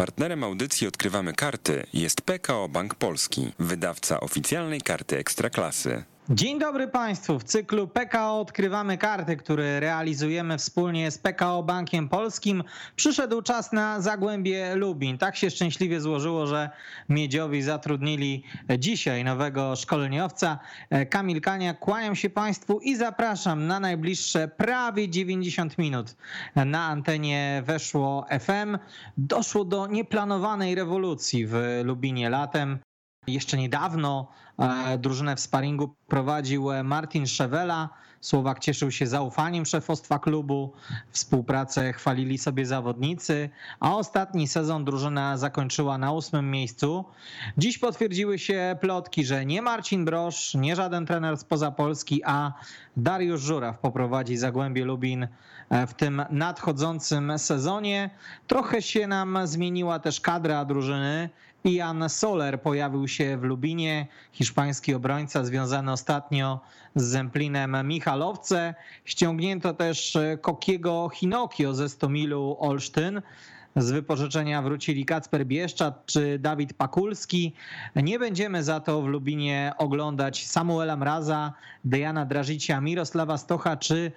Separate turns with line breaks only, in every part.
Partnerem audycji Odkrywamy Karty jest PKO Bank Polski, wydawca oficjalnej karty Ekstraklasy.
Dzień dobry Państwu. W cyklu PKO Odkrywamy Karty, który realizujemy wspólnie z PKO Bankiem Polskim, przyszedł czas na Zagłębie Lubin. Tak się szczęśliwie złożyło, że Miedziowi zatrudnili dzisiaj nowego szkoleniowca. Kamil Kania, kłaniam się Państwu i zapraszam na najbliższe prawie 90 minut. Na antenie weszło FM. Doszło do nieplanowanej rewolucji w Lubinie latem. Jeszcze niedawno e, drużynę w sparingu prowadził Martin Szewela. Słowak cieszył się zaufaniem szefostwa klubu, współpracę chwalili sobie zawodnicy, a ostatni sezon drużyna zakończyła na ósmym miejscu. Dziś potwierdziły się plotki, że nie Marcin Brosz, nie żaden trener spoza Polski, a Dariusz Żuraw poprowadzi Zagłębie Lubin e, w tym nadchodzącym sezonie. Trochę się nam zmieniła też kadra drużyny. Ian Soler pojawił się w Lubinie, hiszpański obrońca związany ostatnio z Zemplinem Michalowce. Ściągnięto też Kokiego Hinokio ze Stomilu Olsztyn. Z wypożyczenia wrócili Kacper Bieszczat czy Dawid Pakulski. Nie będziemy za to w Lubinie oglądać Samuela Mraza, Dejana Drażycia, Mirosława Stocha czy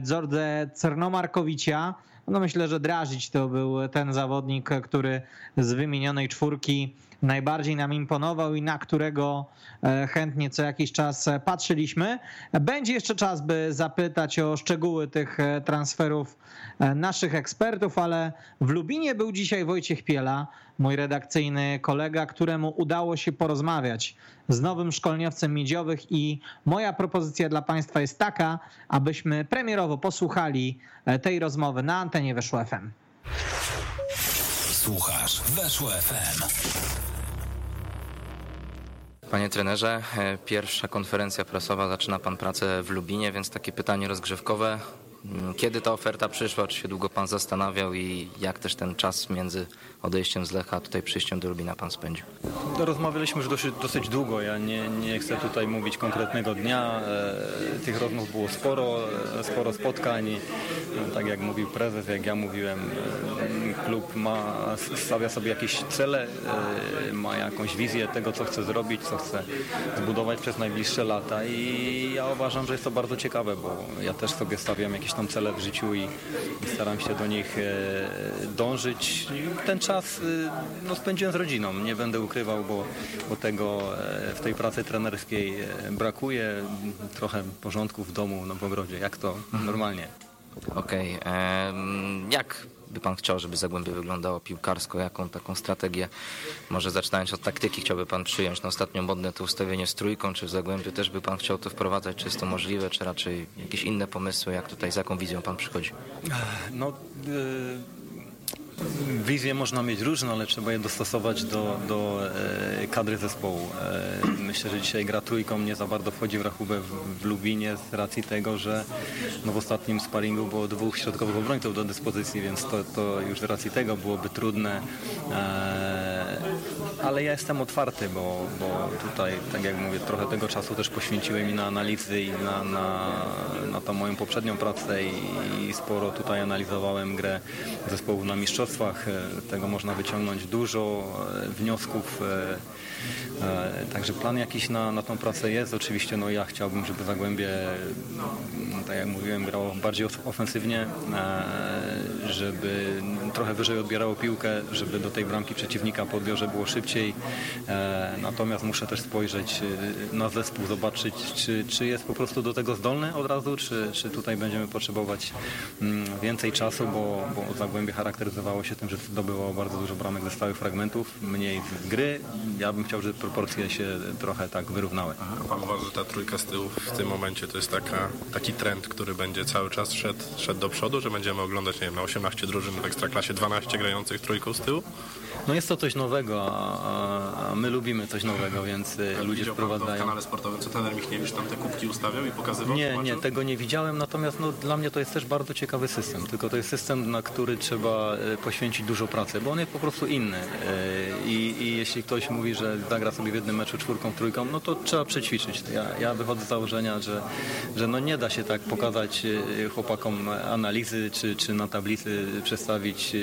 Dzordze Cernomarkowicia. No myślę, że Drażyć to był ten zawodnik, który z wymienionej czwórki najbardziej nam imponował i na którego chętnie co jakiś czas patrzyliśmy. Będzie jeszcze czas, by zapytać o szczegóły tych transferów naszych ekspertów, ale w Lubinie był dzisiaj Wojciech Piela, mój redakcyjny kolega, któremu udało się porozmawiać z nowym szkoleniowcem miedziowych i moja propozycja dla Państwa jest taka, abyśmy premierowo posłuchali tej rozmowy na antenie Weszło FM.
Słuchasz Weszło FM.
Panie trenerze, pierwsza konferencja prasowa zaczyna pan pracę w Lubinie, więc takie pytanie rozgrzewkowe. Kiedy ta oferta przyszła, czy się długo pan zastanawiał i jak też ten czas między odejściem z Lecha, a tutaj przyjściem do Lubina pan spędził?
Rozmawialiśmy już dosyć, dosyć długo. Ja nie, nie chcę tutaj mówić konkretnego dnia. Tych rozmów było sporo, sporo spotkań. Tak jak mówił prezes, jak ja mówiłem, klub ma, stawia sobie jakieś cele, ma jakąś wizję tego, co chce zrobić, co chce zbudować przez najbliższe lata i ja uważam, że jest to bardzo ciekawe, bo ja też sobie stawiam jakieś tam cele w życiu i, i staram się do nich dążyć. Ten czas no, spędziłem z rodziną, nie będę ukrywał, bo, bo tego w tej pracy trenerskiej brakuje. Trochę porządku w domu, no w ogrodzie, jak to normalnie.
Okej. Okay. Jak by pan chciał, żeby Zagłębie wyglądało piłkarsko? Jaką taką strategię, może zaczynając od taktyki, chciałby pan przyjąć? No ostatnio modne to ustawienie z trójką, czy w Zagłębiu też by pan chciał to wprowadzać? Czy jest to możliwe, czy raczej jakieś inne pomysły? Jak tutaj, z jaką wizją pan przychodzi?
No... Y Wizje można mieć różne, ale trzeba je dostosować do, do e, kadry zespołu. E, myślę, że dzisiaj gra trójką nie za bardzo wchodzi w rachubę w, Lubinie z racji tego, że no w ostatnim sparingu było dwóch środkowych obrońców do dyspozycji, więc to, to już z racji tego byłoby trudne. E, ale ja jestem otwarty, bo, bo tutaj, tak jak mówię, trochę tego czasu też poświęciłem i na analizy i na, na, na tą moją poprzednią pracę i, i sporo tutaj analizowałem grę zespołu na mistrzostwach tego można wyciągnąć dużo wniosków. Także plan jakiś na, na tą pracę jest. Oczywiście no ja chciałbym, żeby Zagłębie, tak jak mówiłem, grało bardziej ofensywnie, żeby trochę wyżej odbierało piłkę, żeby do tej bramki przeciwnika po odbiorze było szybciej. Natomiast muszę też spojrzeć na zespół, zobaczyć, czy, czy jest po prostu do tego zdolny od razu, czy, czy tutaj będziemy potrzebować więcej czasu, bo, bo Zagłębie charakteryzowało się tym, że zdobywało bardzo dużo bramek ze stałych fragmentów, mniej z gry. Ja bym chciał, żeby proporcje się trochę tak wyrównały.
A pan uważa, że ta trójka z tyłu w tym momencie to jest taka, taki trend, który będzie cały czas szedł, szedł do przodu, że będziemy oglądać, nie wiem, na 18 drużyn w Ekstraklasie 12 grających trójką z tyłu?
No jest to coś nowego, a, my lubimy coś nowego, więc
Jak
ludzie
widział pan
wprowadzają.
na kanale sportowym, co trener Michniewicz tam te kubki ustawiał i pokazywał?
Nie,
tłumaczył?
nie, tego nie widziałem, natomiast no, dla mnie to jest też bardzo ciekawy system, tylko to jest system, na który trzeba e, poświęcić dużo pracy, bo on jest po prostu inny E, i, i jeśli ktoś mówi, że zagra sobie w jednym meczu czwórką, trójką, no to trzeba przećwiczyć. Ja, ja wychodzę z założenia, że, że no nie da się tak pokazać chłopakom analizy, czy, czy na tablicy przedstawić e,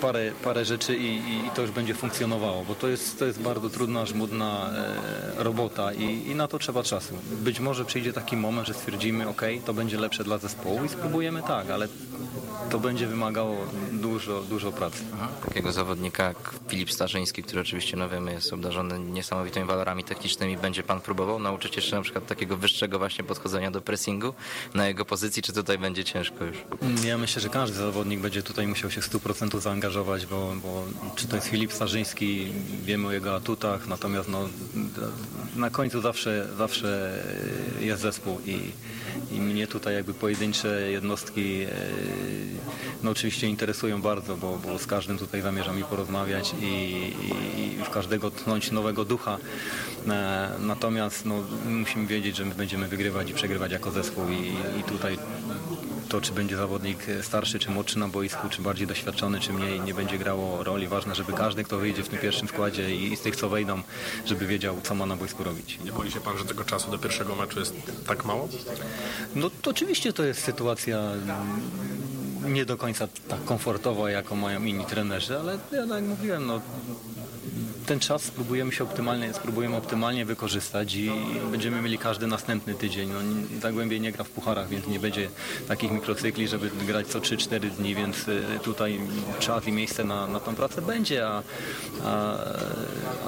parę, parę rzeczy i, i, i to już będzie funkcjonowało, bo to jest, to jest bardzo trudna, żmudna e, robota i, i na to trzeba czasu. Być może przyjdzie taki moment, że stwierdzimy, ok, to będzie lepsze dla zespołu i spróbujemy tak, ale to będzie wymagało dużo, dużo pracy.
Takiego zawodnika jak Filip Starzyński, który oczywiście, no wiemy, jest obdarzony niesamowitymi walorami technicznymi, będzie pan próbował nauczyć jeszcze na przykład takiego wyższego właśnie podchodzenia do pressingu na jego pozycji, czy tutaj będzie ciężko już?
Ja myślę, że każdy zawodnik będzie tutaj musiał się w 100% zaangażować, bo, bo czy to jest Filip Starzyński, wiemy o jego atutach, natomiast no, na końcu zawsze, zawsze jest zespół i, i mnie tutaj jakby pojedyncze jednostki e, no oczywiście interesują bardzo, bo, bo z każdym tutaj zamierzam i porozmawiać i, i, i w każdego tchnąć nowego ducha. E, Natomiast no, musimy wiedzieć, że my będziemy wygrywać i przegrywać jako zespół i, i tutaj to, czy będzie zawodnik starszy czy młodszy na boisku, czy bardziej doświadczony, czy mniej, nie będzie grało roli. Ważne, żeby każdy, kto wyjdzie w tym pierwszym składzie i, i z tych, co wejdą, żeby wiedział, co ma na boisku robić.
Nie boi się pan, że tego czasu do pierwszego meczu jest tak mało?
No to oczywiście to jest sytuacja mm, nie do końca tak komfortowa, jaką mają inni trenerzy, ale ja tak jak mówiłem, no ten czas spróbujemy się optymalnie, spróbujemy optymalnie wykorzystać i będziemy mieli każdy następny tydzień. No, Zagłębie nie gra w pucharach, więc nie będzie takich mikrocykli, żeby grać co 3-4 dni, więc y, tutaj czas i miejsce na, na tą pracę będzie, a, a,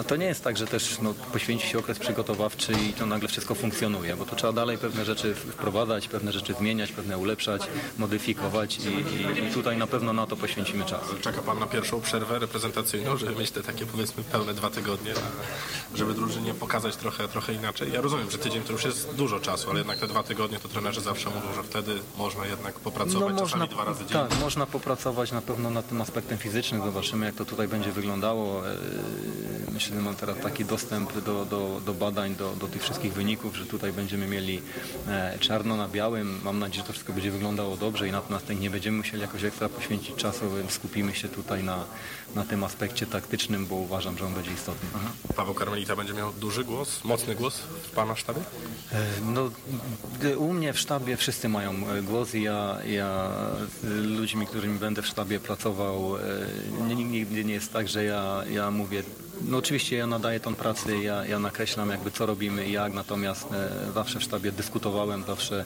a to nie jest tak, że też no, poświęci się okres przygotowawczy i to nagle wszystko funkcjonuje, bo to trzeba dalej pewne rzeczy wprowadzać, pewne rzeczy zmieniać, pewne ulepszać, modyfikować i, i, i tutaj na pewno na to poświęcimy czas.
Czeka pan na pierwszą przerwę reprezentacyjną, żeby mieć te takie powiedzmy pełne dwa tygodnie, żeby drużynie pokazać trochę, trochę inaczej. Ja rozumiem, że tydzień to już jest dużo czasu, ale jednak te dwa tygodnie to trenerzy zawsze mówią, że wtedy można jednak popracować czasami dwa razy dziennie.
tak, można popracować na pewno nad tym aspektem fizycznym. Zobaczymy, jak to tutaj będzie wyglądało. E, Myślę, że mam teraz taki dostęp do, do, do badań, do, do tych wszystkich wyników, że tutaj będziemy mieli e, czarno na białym. Mam nadzieję, że to wszystko będzie wyglądało dobrze i natomiast nie będziemy musieli jakoś ekstra poświęcić czasu, więc skupimy się tutaj na, na tym aspekcie taktycznym, bo uważam, że on będzie istotny.
Paweł Karmelita będzie miał duży głos, mocny głos w pana sztabie?
E, No, u mnie w sztabie wszyscy mają e, głos i ja, ja z ludźmi, którymi będę w sztabie pracował, e, nigdy nie jest tak, że ja, ja mówię, no oczywiście ja nadaję tą pracę, ja, ja nakreślam jakby co robimy i jak, natomiast e, zawsze w sztabie dyskutowałem, zawsze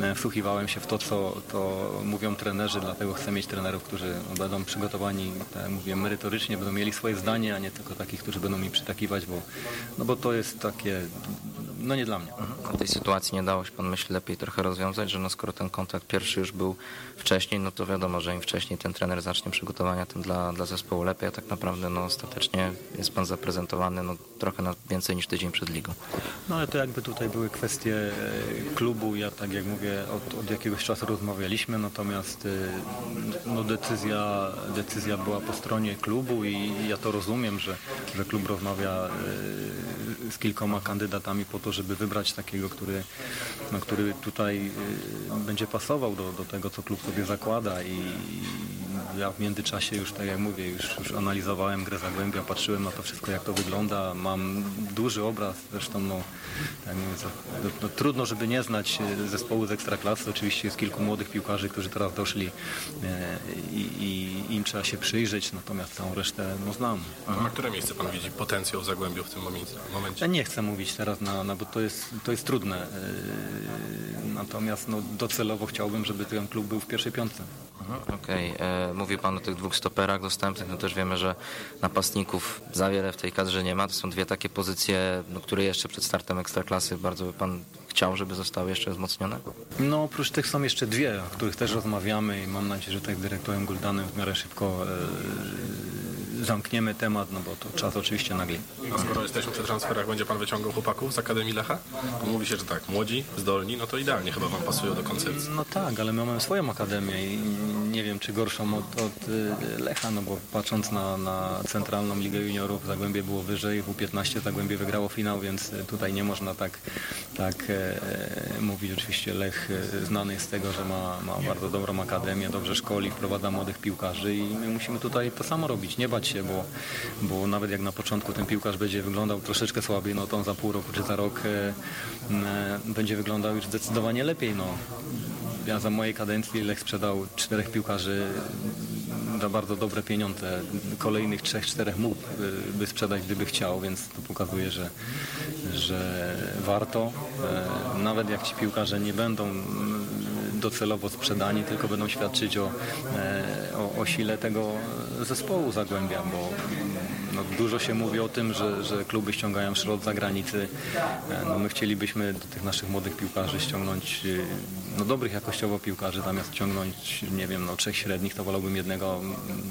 e, wsłuchiwałem się w to, co to mówią trenerzy, dlatego chcę mieć trenerów, którzy będą przygotowani, tak mówię, merytorycznie, będą mieli swoje zdanie, a nie tylko takich, którzy będą mi przytakiwać, bo, no bo to jest takie, no nie dla mnie.
Na tej sytuacji nie dało się pan myśli lepiej trochę rozwiązać, że no skoro ten kontakt pierwszy już był wcześniej, no to wiadomo, że im wcześniej ten trener zacznie przygotowania, tym dla, dla zespołu lepiej, a tak naprawdę no ostatecznie jest pan zaprezentowany no trochę na więcej niż tydzień przed ligą.
No ale to jakby tutaj były kwestie e, klubu. Ja tak jak mówię, od, od jakiegoś czasu rozmawialiśmy, natomiast e, no, decyzja, decyzja była po stronie klubu i ja to rozumiem, że, że klub rozmawia e, z kilkoma kandydatami po to, żeby wybrać takiego, który, no, który tutaj e, będzie pasował do, do tego, co klub sobie zakłada i ja w międzyczasie już, tak jak mówię, już, już analizowałem grę Zagłębia, patrzyłem na to wszystko, jak to wygląda. Mam duży obraz, zresztą no, tak mówię, no, no, trudno, żeby nie znać e, zespołu z Ekstraklasy. Oczywiście jest kilku młodych piłkarzy, którzy teraz doszli e, i, i im trzeba się przyjrzeć, natomiast całą resztę no, znam.
A na które miejsce pan widzi potencjał w Zagłębiu w tym momencie?
Ja nie chcę mówić teraz, na, na, bo to jest, to jest trudne. E, Natomiast no, docelowo chciałbym, żeby ten klub był w pierwszej piątce.
Okej, e, mówił Pan o tych dwóch stoperach dostępnych, no też wiemy, że napastników za wiele w tej kadrze nie ma. To są dwie takie pozycje, no, które jeszcze przed startem Ekstraklasy bardzo by Pan chciał, żeby zostały jeszcze wzmocnione?
No oprócz tych są jeszcze dwie, o których też rozmawiamy i mam nadzieję, że tak z dyrektorem Guldanem w miarę szybko e, zamkniemy temat, no bo to czas oczywiście nagli.
A skoro jesteśmy przy transferach, będzie pan wyciągał chłopaków z Akademii Lecha? Bo mówi się, że tak, młodzi, zdolni, no to idealnie chyba wam pasują do koncepcji.
No tak, ale my mamy swoją akademię i nie wiem, czy gorszą od, od y, Lecha, no bo patrząc na, na centralną ligę juniorów, Zagłębie było wyżej, w U15 Zagłębie wygrało finał, więc tutaj nie można tak, tak e, e, mówić. Oczywiście Lech e, znany jest z tego, że ma, ma bardzo dobrą akademię, dobrze szkoli, wprowadza młodych piłkarzy i my musimy tutaj to samo robić, nie bać się, bo, bo nawet jak na początku ten piłkarz będzie wyglądał troszeczkę słabiej, no to on za pół roku czy za rok e, będzie wyglądał już zdecydowanie lepiej. No. Ja za mojej kadencji Lech sprzedał czterech piłkarzy za bardzo dobre pieniądze. Kolejnych trzech, czterech mógł y, by sprzedać, gdyby chciał, więc to pokazuje, że, że warto. E, Nawet jak ci piłkarze nie będą mm, docelowo sprzedani, tylko będą świadczyć o, e, o, o sile tego zespołu Zagłębia, bo no, dużo się mówi o tym, że, że kluby ściągają szrot z zagranicy. E, No, my chcielibyśmy do tych naszych młodych piłkarzy ściągnąć y, no, dobrych jakościowo piłkarzy, zamiast ściągnąć, nie wiem, no, trzech średnich, to wolałbym jednego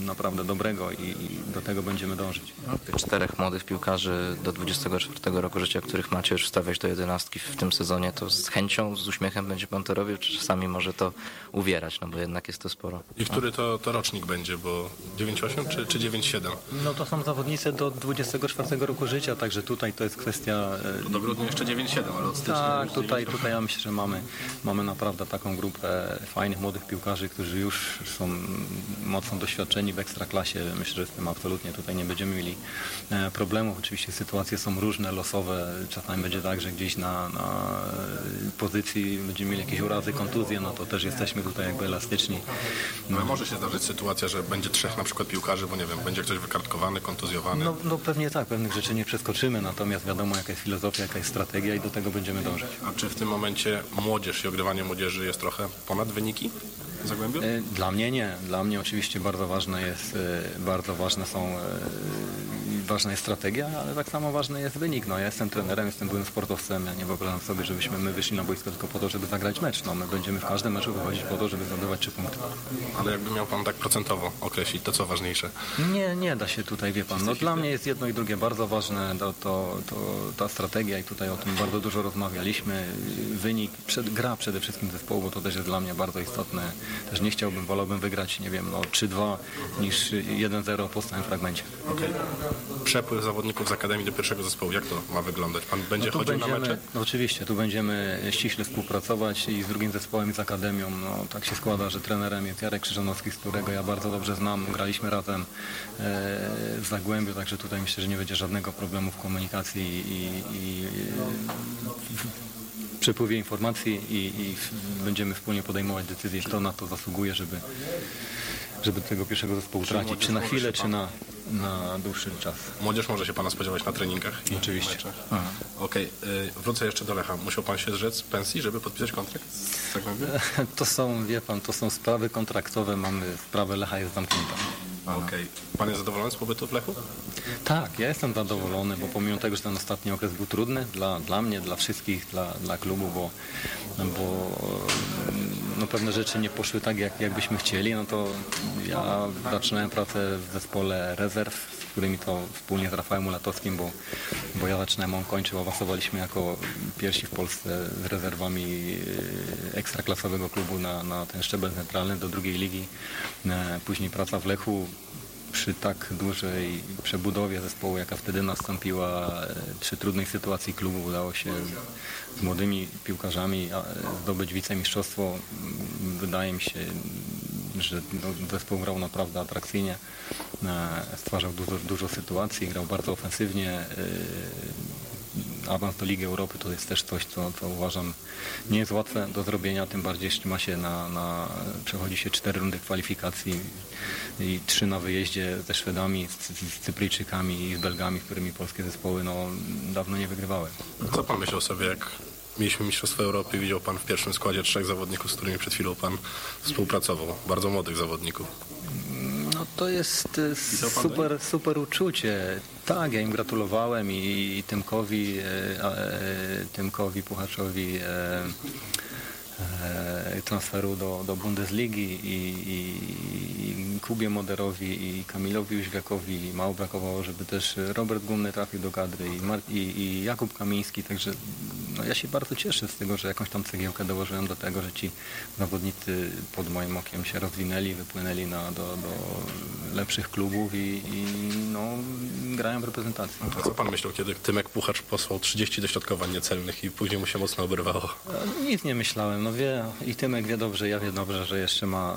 naprawdę dobrego i, i do tego będziemy dążyć.
Tych czterech młodych piłkarzy do 24 roku życia, których macie już wstawiać do jedenastki w tym sezonie, to z chęcią, z uśmiechem będzie pan to robił, czy czasami może to uwierać, no bo jednak jest to sporo.
I który to, to rocznik będzie, bo 9,8 czy, czy 9,7?
No to są zawodnicy do 24 roku życia, także tutaj to jest kwestia e,
Do grudnia jeszcze 9,7, ale od stycznia
Tak, tutaj, tutaj ja myślę, że mamy, mamy naprawdę taką grupę fajnych młodych piłkarzy, którzy już są mocno doświadczeni w ekstraklasie. Myślę, że z tym absolutnie tutaj nie będziemy mieli e, problemów. Oczywiście sytuacje są różne, losowe. Czasami będzie tak, że gdzieś na, na pozycji będziemy mieli jakieś urazy, kontuzje, no to też jesteśmy tutaj jakby elastyczni.
No, ale może się zdarzyć sytuacja, że będzie trzech na przykład piłkarzy, bo nie wiem, będzie ktoś wykartkowany, kontuzjowany.
No, no pewnie tak, pewnych rzeczy nie przeskoczymy, natomiast wiadomo jaka jest filozofia, jaka jest strategia i do tego będziemy dążyć.
A czy w tym momencie młodzież i ogrywanie młodzieży jest trochę ponad wyniki Zagłębiu?
E, Dla mnie nie. Dla mnie oczywiście bardzo ważne jest, e, bardzo ważne są, e, ważna jest strategia, ale tak samo ważny jest wynik. No, ja jestem trenerem, jestem byłym sportowcem, ja nie wyobrażam sobie, żebyśmy my wyszli na boisko tylko po to, żeby zagrać mecz. No, my będziemy w każdym meczu wychodzić po to, żeby zdobywać trzy punkty.
Ale jakby miał pan tak procentowo określić, to co ważniejsze?
Nie, nie da się tutaj, wie pan. No, dla mnie jest jedno i drugie bardzo ważne, to, to, to ta strategia i tutaj o tym bardzo dużo rozmawialiśmy. Wynik, przed, gra przede wszystkim zespołu, bo to też jest dla mnie bardzo istotne. Też nie chciałbym, wolałbym wygrać, nie wiem, no 3-2 niż 1-0 po stałym fragmencie.
Okej. Przepływ zawodników z Akademii do pierwszego zespołu, jak to ma wyglądać? Pan będzie
No
chodził na
będziemy,
mecze?
no oczywiście, tu będziemy ściśle współpracować i z drugim zespołem i z Akademią. No, tak się składa, że trenerem jest Jarek Krzyżanowski, z którego ja bardzo dobrze znam. Graliśmy razem e, w Zagłębiu, także tutaj myślę, że nie będzie żadnego problemu w komunikacji i, i w przepływie informacji i, i będziemy wspólnie podejmować decyzje, kto na to zasługuje, żeby, żeby tego pierwszego zespołu tracić, czy na chwilę, czy na, na dłuższy czas.
Młodzież może się pana spodziewać na treningach? i
Oczywiście.
Okej, y, wrócę jeszcze do Lecha. Musiał pan się zrzec pensji, żeby podpisać kontrakt z Zagłębiem?
To są, wie pan, to są sprawy kontraktowe, mamy sprawę Lecha jest zamknięta.
Okej. Pan jest zadowolony z pobytu w Lechu?
Tak, ja jestem zadowolony, bo pomimo tego, że ten ostatni okres był trudny dla, dla mnie, dla wszystkich, dla, dla klubu, bo, bo no, pewne rzeczy nie poszły tak, jak, jak byśmy chcieli, no to ja zaczynałem pracę w zespole rezerw, z którymi to wspólnie z Rafałem Ulatowskim, bo, bo ja zaczynałem, on kończył, awansowaliśmy jako pierwsi w Polsce z rezerwami e, ekstraklasowego klubu na, na ten szczebel centralny do drugiej ligi. E, Później praca w Lechu, przy tak dużej przebudowie zespołu, jaka wtedy nastąpiła, e, przy trudnej sytuacji klubu udało się z młodymi piłkarzami e, zdobyć wicemistrzostwo. Mm, Wydaje mi się, że no, zespół grał naprawdę atrakcyjnie, e, stwarzał dużo, dużo sytuacji, grał bardzo ofensywnie. Awans do Ligi Europy to jest też coś, co, co uważam nie jest łatwe do zrobienia, tym bardziej jeśli ma się na, na przechodzi się cztery rundy kwalifikacji i trzy na wyjeździe ze Szwedami, z, z Cypryjczykami i z Belgami, z którymi polskie zespoły no, dawno nie wygrywały.
Co pan myślał sobie, jak mieliśmy Mistrzostwo Europy widział pan w pierwszym składzie trzech zawodników, z którymi przed chwilą pan współpracował? Bardzo młodych zawodników.
No to jest e, super, super uczucie. Tak, ja im gratulowałem i, i Tymkowi, e, e, Tymkowi Puchaczowi e, transferu do, do Bundesligi i, i, i Kubie Moderowi i Kamilowi Jóźwiakowi. Mało brakowało, żeby też Robert Gumny trafił do kadry i, Mar- i, i Jakub Kamiński, także no ja się bardzo cieszę z tego, że jakąś tam cegiełkę dołożyłem do tego, że ci zawodnicy pod moim okiem się rozwinęli, wypłynęli na, do, do lepszych klubów i, i no, grają w reprezentacji.
A co pan myślał, kiedy Tymek Puchacz posłał 30 dośrodkowań niecelnych i później mu się mocno oberwało?
E, Nic nie myślałem, no wie i Tymek wie dobrze, ja wie dobrze, że jeszcze ma,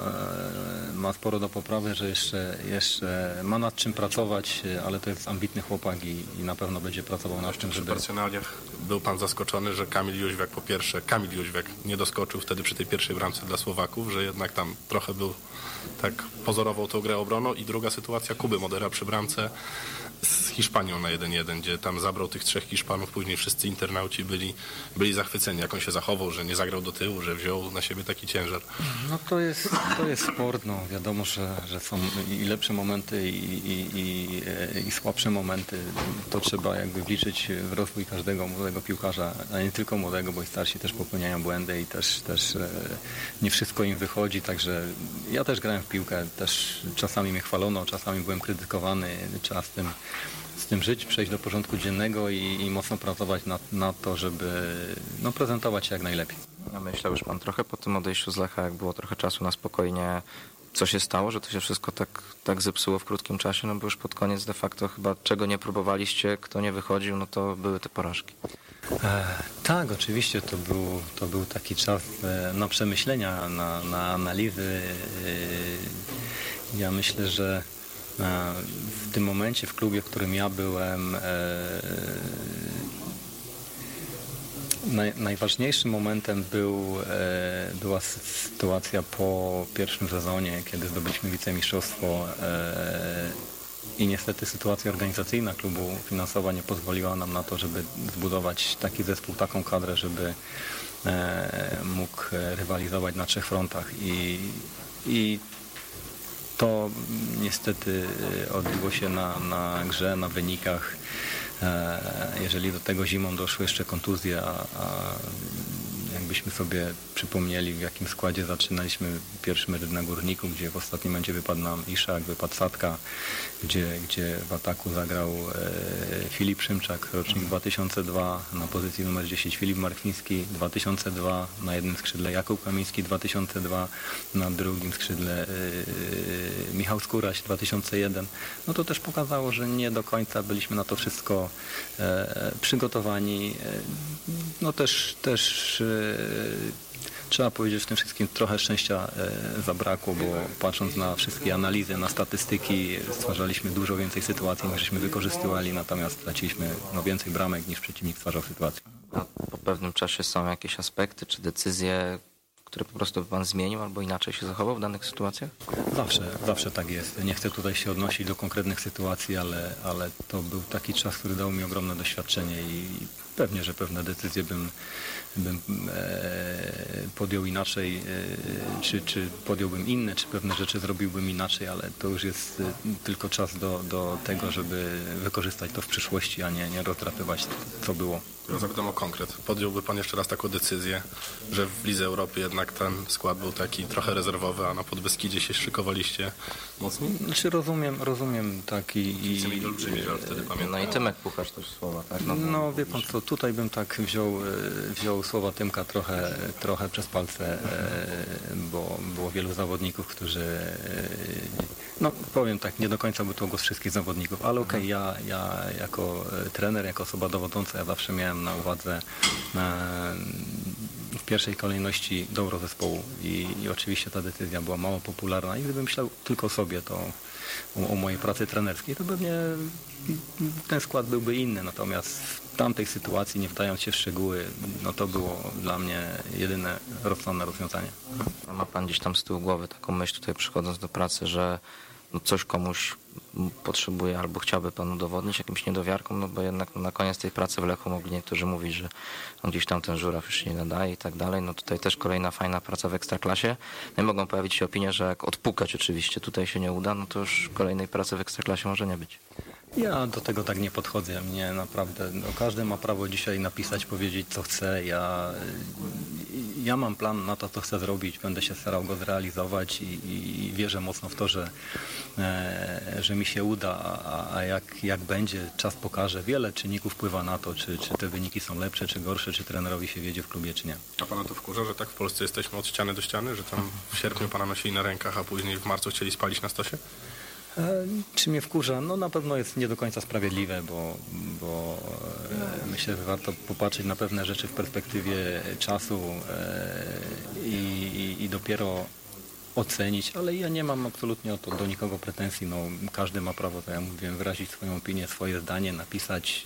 e, ma sporo do poprawy, że jeszcze, jeszcze ma nad czym pracować, ale to jest ambitny chłopak i, i na pewno będzie pracował nad tym,
Przy
żeby...
personaliach był pan zaskoczony zaskoczony, że Kamil Jóźwiak po pierwsze, Kamil Jóźwiak nie doskoczył wtedy przy tej pierwszej bramce dla Słowaków, że jednak tam trochę był tak pozorował tą grę obroną. I druga sytuacja Kuby Modera przy bramce z Hiszpanią na 1-1, gdzie tam zabrał tych trzech Hiszpanów, później wszyscy internauci byli, byli zachwyceni, jak on się zachował, że nie zagrał do tyłu, że wziął na siebie taki ciężar.
No to jest, to jest sport, no wiadomo, że, że są i lepsze momenty i, i, i, i słabsze momenty. To trzeba jakby wliczyć w rozwój każdego młodego piłkarza, a nie tylko młodego, bo i starsi też popełniają błędy i też, też e, nie wszystko im wychodzi, także ja też grałem w piłkę, też czasami mnie chwalono, czasami byłem krytykowany, trzeba z tym żyć, przejść do porządku dziennego i, i mocno pracować na, na to, żeby no, prezentować się jak najlepiej.
Ja myślał już pan trochę po tym odejściu z Lecha, jak było trochę czasu na spokojnie. Co się stało, że to się wszystko tak, tak zepsuło w krótkim czasie? No bo już pod koniec de facto chyba czego nie próbowaliście, kto nie wychodził, no to były te porażki.
E, tak, oczywiście to był, to był taki czas e, na przemyślenia, na, na analizy. E, ja myślę, że w tym momencie w klubie, w którym ja byłem, e, Naj, najważniejszym momentem był, e, była sytuacja po pierwszym sezonie, kiedy zdobyliśmy wicemistrzostwo e, i niestety sytuacja organizacyjna klubu finansowa nie pozwoliła nam na to, żeby zbudować taki zespół, taką kadrę, żeby e, mógł rywalizować na trzech frontach. I, i to niestety odbiło się na, na grze, na wynikach. E, jeżeli do tego zimą doszły jeszcze kontuzje, a, a jakbyśmy sobie przypomnieli, w jakim składzie zaczynaliśmy pierwszy mecz na Górniku, gdzie w ostatnim momencie wypadł nam Iszak, wypadł Sadka, gdzie, gdzie w ataku zagrał e, Filip Szymczak, rocznik 2002, na pozycji numer 10 Filip Markwiński, 2002, na jednym skrzydle Jakub Kamiński, 2002, na drugim skrzydle e, Michał Skóraś, 2001. No to też pokazało, że nie do końca byliśmy na to wszystko e, przygotowani. E, no też, też e, trzeba powiedzieć, że w tym wszystkim trochę szczęścia e, zabrakło, bo patrząc na wszystkie analizy, na statystyki, stwarzaliśmy dużo więcej sytuacji niż żeśmy wykorzystywali, natomiast traciliśmy no, więcej bramek niż przeciwnik stwarzał sytuacji.
A po pewnym czasie są jakieś aspekty czy decyzje, które po prostu pan zmienił albo inaczej się zachował w danych sytuacjach?
Zawsze, zawsze tak jest. Nie chcę tutaj się odnosić do konkretnych sytuacji, ale, ale to był taki czas, który dał mi ogromne doświadczenie i pewnie, że pewne decyzje bym, bym e, podjął inaczej, e, czy, czy podjąłbym inne, czy pewne rzeczy zrobiłbym inaczej, ale to już jest e, tylko czas do, do tego, żeby wykorzystać to w przyszłości, a nie, nie rozdrapywać co było.
Ja zapytam o konkret. Podjąłby Pan jeszcze raz taką decyzję, że w Lidze Europy jednak ten skład był taki trochę rezerwowy, a na Podbeskidzie się szykowaliście mocniej?
Znaczy rozumiem, rozumiem tak i... i
olbrzymi wtedy, pamiętam.
No i Tymek Pucharz też słowa, tak?
no wie pan co, tutaj bym tak wziął, e, wziął słowa Tymka trochę, trochę przez palce, e, bo było wielu zawodników, którzy, e, no powiem tak, nie do końca był to głos wszystkich zawodników, ale okej, ja, ja jako trener, jako osoba dowodząca, ja zawsze miałem na uwadze e, w pierwszej kolejności dobro zespołu. I, i oczywiście ta decyzja była mało popularna. I gdybym myślał tylko o sobie, to o, o mojej pracy trenerskiej, to pewnie ten skład byłby inny, natomiast w tamtej sytuacji, nie wdając się w szczegóły, no to było dla mnie jedyne rozsądne rozwiązanie.
Ma pan gdzieś tam z tyłu głowy taką myśl tutaj przychodząc do pracy, że no coś komuś potrzebuje albo chciałby pan udowodnić jakimś niedowiarką, no bo jednak na koniec tej pracy w Lechu mogli niektórzy mówić, że on gdzieś tam ten żuraw już się nie nadaje i tak dalej. No tutaj też kolejna fajna praca w Ekstraklasie. No i mogą pojawić się opinie, że jak odpukać oczywiście tutaj się nie uda, no to już kolejnej pracy w Ekstraklasie może nie być.
Ja do tego tak nie podchodzę. Mnie naprawdę, no każdy ma prawo dzisiaj napisać, powiedzieć co chce. Ja, ja mam plan na to, co chcę zrobić. Będę się starał go zrealizować i, i wierzę mocno w to, że, e, że mi się uda, a, a jak, jak będzie, czas pokaże. Wiele czynników wpływa na to, czy, czy te wyniki są lepsze, czy gorsze, czy trenerowi się wiedzie w klubie, czy nie.
A Pana to wkurza, że tak w Polsce jesteśmy od ściany do ściany, że tam w sierpniu Pana nosili na rękach, a później w marcu chcieli spalić na stosie?
E, Czy mnie wkurza? No na pewno jest nie do końca sprawiedliwe, bo, bo e, myślę, że warto popatrzeć na pewne rzeczy w perspektywie czasu e, i, i, i dopiero ocenić, ale ja nie mam absolutnie o to do nikogo pretensji. No, każdy ma prawo, tak jak mówiłem, wyrazić swoją opinię, swoje zdanie, napisać.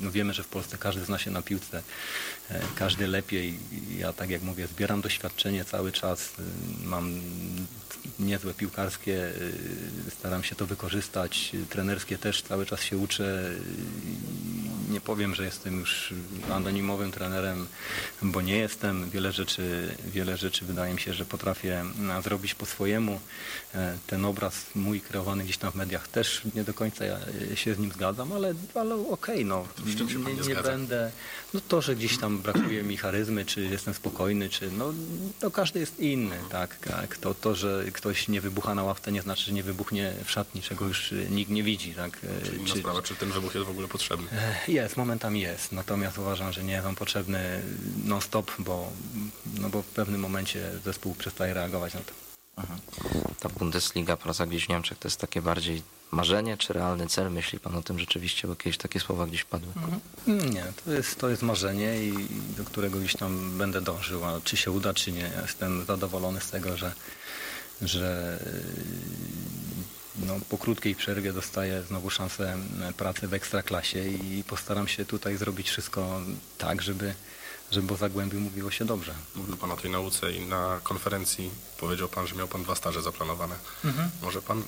No, wiemy, że w Polsce każdy zna się na piłce, każdy lepiej. Ja tak jak mówię, zbieram doświadczenie cały czas, mam niezłe piłkarskie, y, staram się to wykorzystać, y, trenerskie też cały czas się uczę. y, Nie powiem, że jestem już anonimowym trenerem, bo nie jestem. Wiele rzeczy, wiele rzeczy wydaje mi się, że potrafię mm, zrobić po swojemu. E, Ten obraz mój kreowany gdzieś tam w mediach też nie do końca ja, się z nim zgadzam, ale, ale okej, no.
Z czym się pan nie
nie, będę. No to, że gdzieś tam brakuje mi charyzmy, czy jestem spokojny, czy no, no każdy jest inny, tak, tak. To, to, że ktoś nie wybucha na ławce nie znaczy, że nie wybuchnie w szatni, czego już y, nikt nie widzi, tak. e,
Czyli inna sprawa, czy ten wybuch jest w ogóle potrzebny.
E, Jest, momentami jest. Natomiast uważam, że nie jest on potrzebny non-stop, bo, no bo w pewnym momencie zespół przestaje reagować na to.
Mhm. Ta Bundesliga, praca gdzieś w Niemczech, to jest takie bardziej marzenie czy realny cel? Myśli pan o tym rzeczywiście, bo kiedyś takie słowa gdzieś padły.
Nie, to jest, to jest marzenie i do którego gdzieś tam będę dążył, a czy się uda, czy nie. Jestem zadowolony z tego, że, że yy, no, po krótkiej przerwie dostaję znowu szansę pracy w ekstraklasie i postaram się tutaj zrobić wszystko tak, żeby, żeby o Zagłębiu mówiło się dobrze.
Mówił Pan o tej nauce i na konferencji powiedział Pan, że miał Pan dwa staże zaplanowane.
Mhm.
Może Pan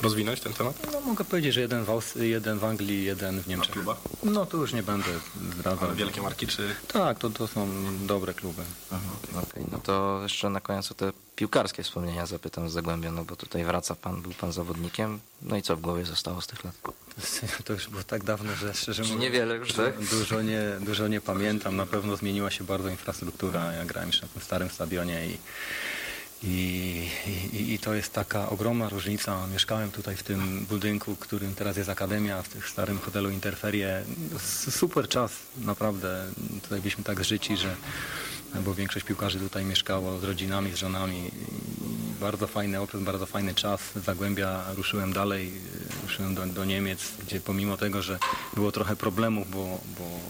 rozwinąć ten temat?
No, mogę powiedzieć, że jeden w, Aust- jeden w Anglii, jeden w Niemczech.
klubach?
No to już nie będę zdradzał.
Ale wielkie marki, czy
Tak, to, to są dobre kluby.
Mhm, Okej, no to jeszcze na koniec o te piłkarskie wspomnienia zapytam z Zagłębia, no bo tutaj wraca pan, był pan zawodnikiem, no i co w głowie zostało z tych lat?
To, już było tak dawno, że szczerze mówiąc...
niewiele już, tak?
Dużo nie, dużo nie pamiętam. Na pewno zmieniła się bardzo infrastruktura. Ja grałem jeszcze na tym starym stadionie i, i, i, i to jest taka ogromna różnica. Mieszkałem tutaj w tym budynku, którym teraz jest Akademia, w tym starym hotelu Interferie. Super czas, naprawdę. Tutaj byliśmy tak życi, że bo większość piłkarzy tutaj mieszkało z rodzinami, z żonami. Bardzo fajny okres, bardzo fajny czas. Zagłębia ruszyłem dalej, ruszyłem do, do Niemiec, gdzie pomimo tego, że było trochę problemów, bo, bo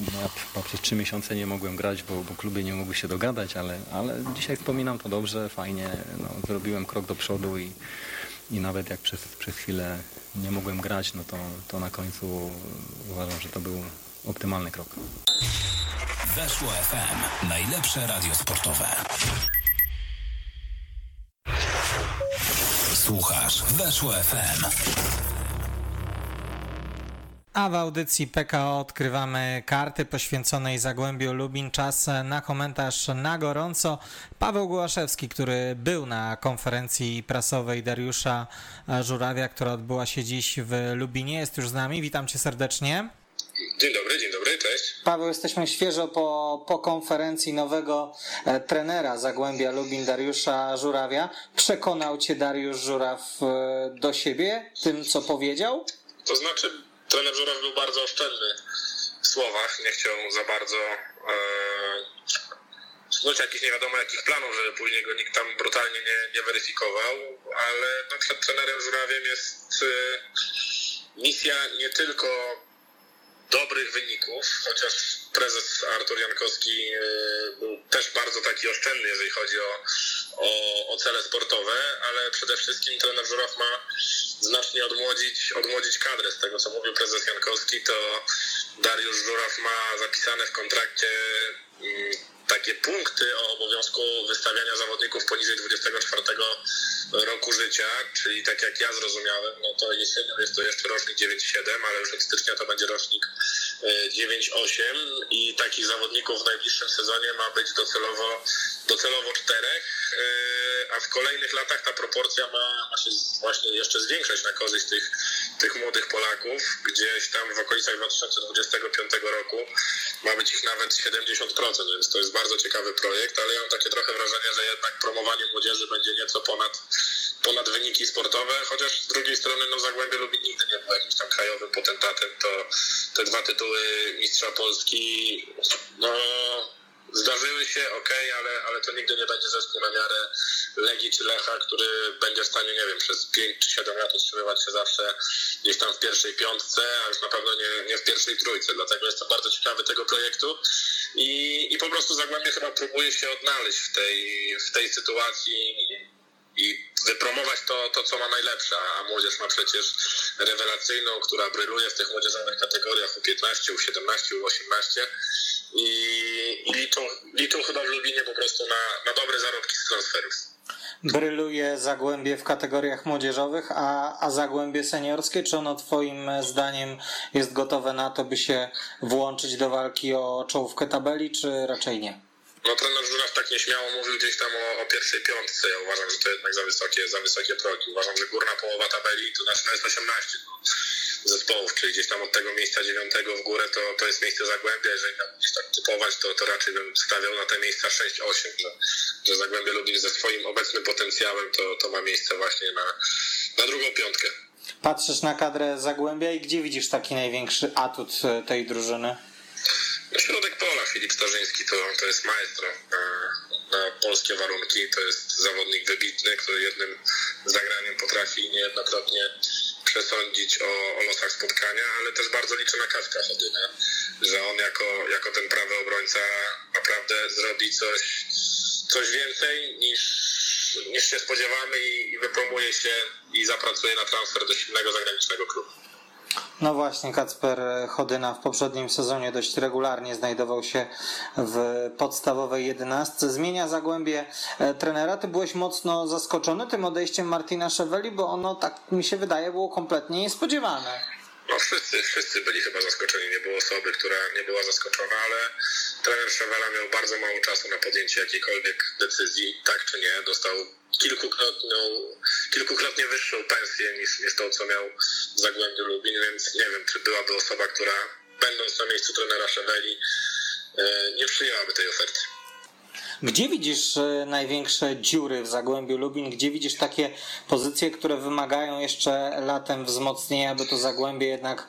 no, ja przez trzy miesiące nie mogłem grać, bo, bo kluby nie mogły się dogadać, ale, ale dzisiaj wspominam to dobrze, fajnie. No, zrobiłem krok do przodu i, i nawet jak przez, przez chwilę nie mogłem grać, no to, to na końcu uważam, że to był optymalny krok.
Weszło FM. Najlepsze radio sportowe. Słuchasz Weszło FM.
A w audycji PKO odkrywamy karty poświęconej Zagłębiu Lubin. Czas na komentarz na gorąco. Paweł Głaszewski, który był na konferencji prasowej Dariusza Żurawia, która odbyła się dziś w Lubinie, jest już z nami. Witam cię serdecznie.
Dzień dobry, dzień dobry, cześć.
Paweł, jesteśmy świeżo po, po konferencji nowego e, trenera Zagłębia Lubin Dariusza Żurawia. Przekonał cię Dariusz Żuraw e, do siebie tym, co powiedział?
To znaczy, trener Żuraw był bardzo oszczędny w słowach, nie chciał za bardzo e, snuć jakichś nie wiadomo jakich planów, żeby później go nikt tam brutalnie nie, nie weryfikował, ale no, przed trenerem Żurawiem jest e, misja nie tylko dobrych wyników, chociaż prezes Artur Jankowski e, był też bardzo taki oszczędny, jeżeli chodzi o, o, o cele sportowe, ale przede wszystkim trener Żuraw ma znacznie odmłodzić, odmłodzić kadrę. Z tego, co mówił prezes Jankowski, to Dariusz Żuraw ma zapisane w kontrakcie mm, takie punkty o obowiązku wystawiania zawodników poniżej 24 roku życia, czyli tak jak ja zrozumiałem, no to jesienią jest to jeszcze rocznik 9,7, ale już od stycznia to będzie rocznik e, 9,8 i takich zawodników w najbliższym sezonie ma być docelowo, docelowo czterech, e, a w kolejnych latach ta proporcja ma, ma się właśnie jeszcze zwiększać na korzyść tych, tych młodych Polaków. Gdzieś tam w okolicach 2025 roku ma być ich nawet 70%, więc to jest bardzo ciekawy projekt, ale ja mam takie trochę wrażenie, że jednak promowanie młodzieży będzie nieco ponad, ponad wyniki sportowe, chociaż z drugiej strony no Zagłębie Lubin nigdy nie był jakimś tam krajowym potentatem, to te dwa tytuły mistrza Polski no zdarzyły się, ok, ale, ale to nigdy nie będzie zespół na miarę Legii czy Lecha, który będzie w stanie, nie wiem, przez 5 czy 7 lat utrzymywać się zawsze gdzieś tam w pierwszej piątce, a już na pewno nie, nie w pierwszej trójce. Dlatego jestem bardzo ciekawy tego projektu i, i po prostu Zagłębie chyba próbuje się odnaleźć w tej, w tej sytuacji i wypromować to, to, co ma najlepsze, a młodzież ma przecież rewelacyjną, która bryluje w tych młodzieżowych kategoriach U15, U17, U18 i, i liczą, liczą chyba w Lubinie po prostu na, na dobre zarobki z transferów.
Bryluje Zagłębie w kategoriach młodzieżowych, a, a Zagłębie seniorskie, czy ono twoim zdaniem jest gotowe na to, by się włączyć do walki o czołówkę tabeli, czy raczej nie?
No trener Żuraw tak nieśmiało mówił gdzieś tam o, o, pierwszej piątce. Ja uważam, że to jednak za wysokie, za wysokie progi. Uważam, że górna połowa tabeli to znaczy no jest 18 no, zespołów, czyli gdzieś tam od tego miejsca dziewiątego w górę to, to jest miejsce Zagłębia. Jeżeli miałbym gdzieś tak typować, to, to raczej bym stawiał na te miejsca 6-8, że, że Zagłębie ze swoim obecnym potencjałem to, to ma miejsce właśnie na, na drugą piątkę.
Patrzysz na kadrę Zagłębia i gdzie widzisz taki największy atut tej drużyny?
Środek pola, Filip Starzyński to, to jest maestro na, na polskie warunki. To jest zawodnik wybitny, który jednym zagraniem potrafi niejednokrotnie przesądzić o, o losach spotkania, ale też bardzo liczę na Kawka Chodyna, że on jako, jako ten prawy obrońca naprawdę zrobi coś, coś więcej niż, niż się spodziewamy i, i wypromuje się i zapracuje na transfer do silnego zagranicznego klubu.
No właśnie, Kacper Chodyna w poprzednim sezonie dość regularnie znajdował się w podstawowej jedenastce. Zmienia zagłębie e, trenera. Ty byłeś mocno zaskoczony tym odejściem Martina Szeweli, bo ono, tak mi się wydaje, było kompletnie niespodziewane.
No wszyscy, wszyscy byli chyba zaskoczeni. Nie było osoby, która nie była zaskoczona, ale trener Szewela miał bardzo mało czasu na podjęcie jakiejkolwiek decyzji, tak czy nie. Dostał kilkukrotną, kilkukrotnie wyższą pensję niż, niż to, co miał w Zagłębiu Lubin, więc nie wiem, czy byłaby osoba, która będąc na miejscu trenera Szeweli nie przyjęłaby tej oferty.
Gdzie widzisz największe dziury w Zagłębiu Lubin? Gdzie widzisz takie pozycje, które wymagają jeszcze latem wzmocnienia, aby to Zagłębie jednak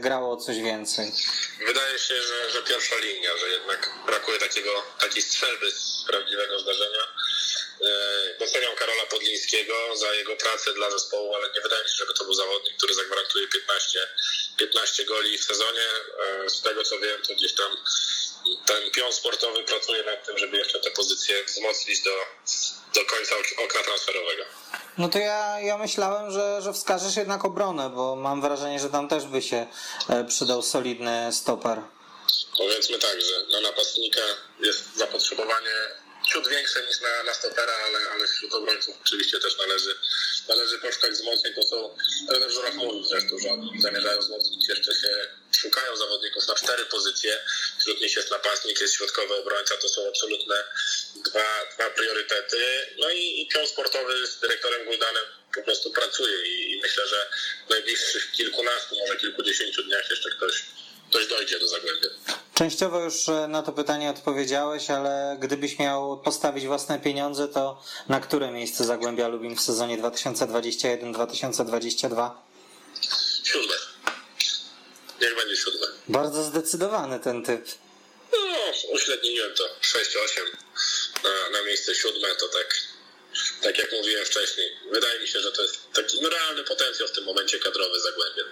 grało coś więcej?
Wydaje się, że, że pierwsza linia, że jednak brakuje takiego, takiej strzelby z prawdziwego zdarzenia. Doceniam Karola Podlińskiego za jego pracę dla zespołu, ale nie wydaje mi się, żeby to był zawodnik, który zagwarantuje 15, 15 goli w sezonie. Z tego co wiem, to gdzieś tam ten pion sportowy pracuje nad tym, żeby jeszcze te pozycje wzmocnić do, do końca okna transferowego.
No to ja, ja myślałem, że, że wskażesz jednak obronę, bo mam wrażenie, że tam też by się przydał solidny stoper.
Powiedzmy tak, że na napastnika jest zapotrzebowanie ciut większe niż na, na stopera, ale, ale wśród obrońców oczywiście też należy, należy poszukać wzmocnień. To są, trener Żuraw mówił zresztą, że oni zamierzają wzmocnić, jeszcze się szukają zawodników na cztery pozycje. Wśród nich jest napastnik, jest środkowy obrońca, to są absolutne dwa, dwa priorytety. No i, i pion sportowy z dyrektorem Guldanem po prostu pracuje i, i myślę, że w najbliższych kilkunastu, może kilkudziesięciu dniach jeszcze ktoś ktoś dojdzie do Zagłębia.
Częściowo już na to pytanie odpowiedziałeś, ale gdybyś miał postawić własne pieniądze, to na które miejsce Zagłębia Lubin w sezonie 2021-2022?
Siódme. Niech będzie siódme.
Bardzo zdecydowany ten typ.
No, uśredniłem to. 6-8 na, na miejsce siódme to tak tak jak mówiłem wcześniej, wydaje mi się, że to jest taki no, realny potencjał w tym momencie kadrowy Zagłębia.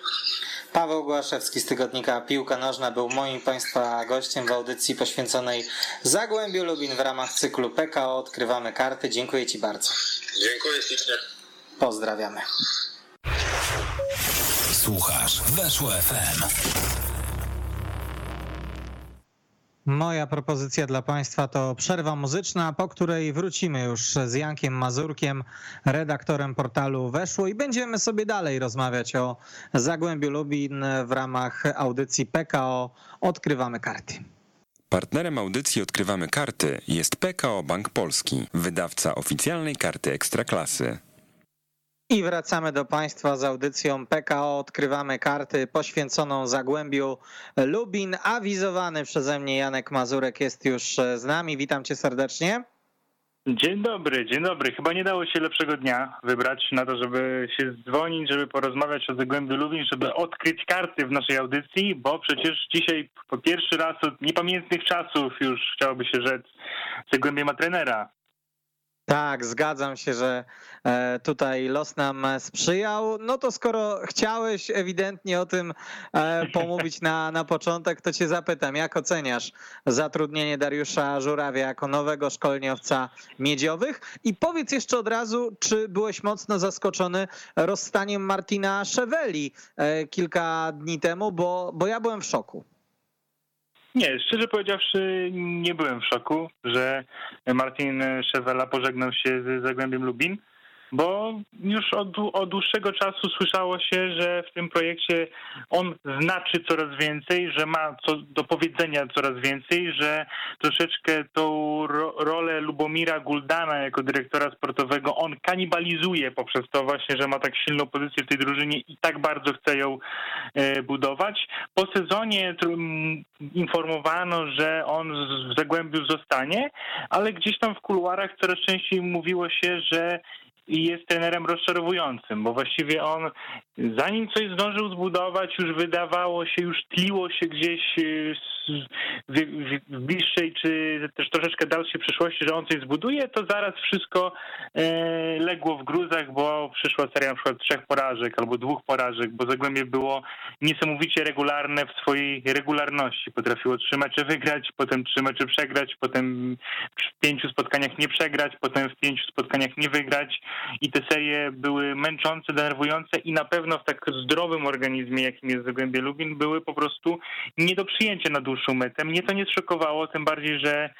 Paweł Głaszewski z tygodnika Piłka Nożna był moim Państwa gościem w audycji poświęconej Zagłębiu Lubin w ramach cyklu PKO. Odkrywamy karty. Dziękuję Ci bardzo.
Dziękuję ślicznie.
Pozdrawiamy.
Słuchasz Weszło FM.
Moja propozycja dla Państwa to przerwa muzyczna, po której wrócimy już z Jankiem Mazurkiem, redaktorem portalu Weszło i będziemy sobie dalej rozmawiać o Zagłębiu Lubin w ramach audycji PKO Odkrywamy Karty.
Partnerem audycji Odkrywamy Karty jest PKO Bank Polski, wydawca oficjalnej karty Ekstraklasy.
I wracamy do Państwa z audycją PKO. Odkrywamy karty poświęconą Zagłębiu Lubin. Awizowany przeze mnie Janek Mazurek jest już z nami. Witam Cię serdecznie.
Dzień dobry, dzień dobry. Chyba nie dało się lepszego dnia wybrać na to, żeby się dzwonić, żeby porozmawiać o Zagłębiu Lubin, żeby odkryć karty w naszej audycji, bo przecież dzisiaj po pierwszy raz od niepamiętnych czasów już chciałoby się rzec Zagłębie ma trenera.
Tak, zgadzam się, że e, tutaj los nam sprzyjał. No to skoro chciałeś ewidentnie o tym e, pomówić na, na początek, to cię zapytam, jak oceniasz zatrudnienie Dariusza Żurawia jako nowego szkoleniowca miedziowych? I powiedz jeszcze od razu, czy byłeś mocno zaskoczony rozstaniem Martina Szeweli e, kilka dni temu, bo, bo ja byłem w szoku.
Nie, szczerze powiedziawszy, nie byłem w szoku, że Martin Szewela pożegnał się z Zagłębiem Lubin bo już od, od, dłuższego czasu słyszało się, że w tym projekcie on znaczy coraz więcej, że ma co do powiedzenia coraz więcej, że troszeczkę tą ro, rolę Lubomira Guldana jako dyrektora sportowego on kanibalizuje poprzez to właśnie, że ma tak silną pozycję w tej drużynie i tak bardzo chce ją e, budować. Po sezonie informowano, że on w Zagłębiu zostanie, ale gdzieś tam w kuluarach coraz częściej mówiło się, że i jest trenerem rozczarowującym, bo właściwie on zanim coś zdążył zbudować, już wydawało się, już tliło się gdzieś y, w, w bliższej czy też troszeczkę dalszej przyszłości, że on coś zbuduje, to zaraz wszystko e, legło w gruzach, bo przyszła seria na przykład trzech porażek albo dwóch porażek, bo Zagłębie było niesamowicie regularne w swojej regularności. Potrafiło trzy mecze wygrać, potem trzy mecze przegrać, potem w pięciu spotkaniach nie przegrać, potem w pięciu spotkaniach nie wygrać i te serie były męczące, denerwujące i na pewno w tak zdrowym organizmie, jakim jest Zagłębie Lubin, były po prostu nie do przyjęcia na dłuższą metę. Mnie to nie zszokowało, tym bardziej, że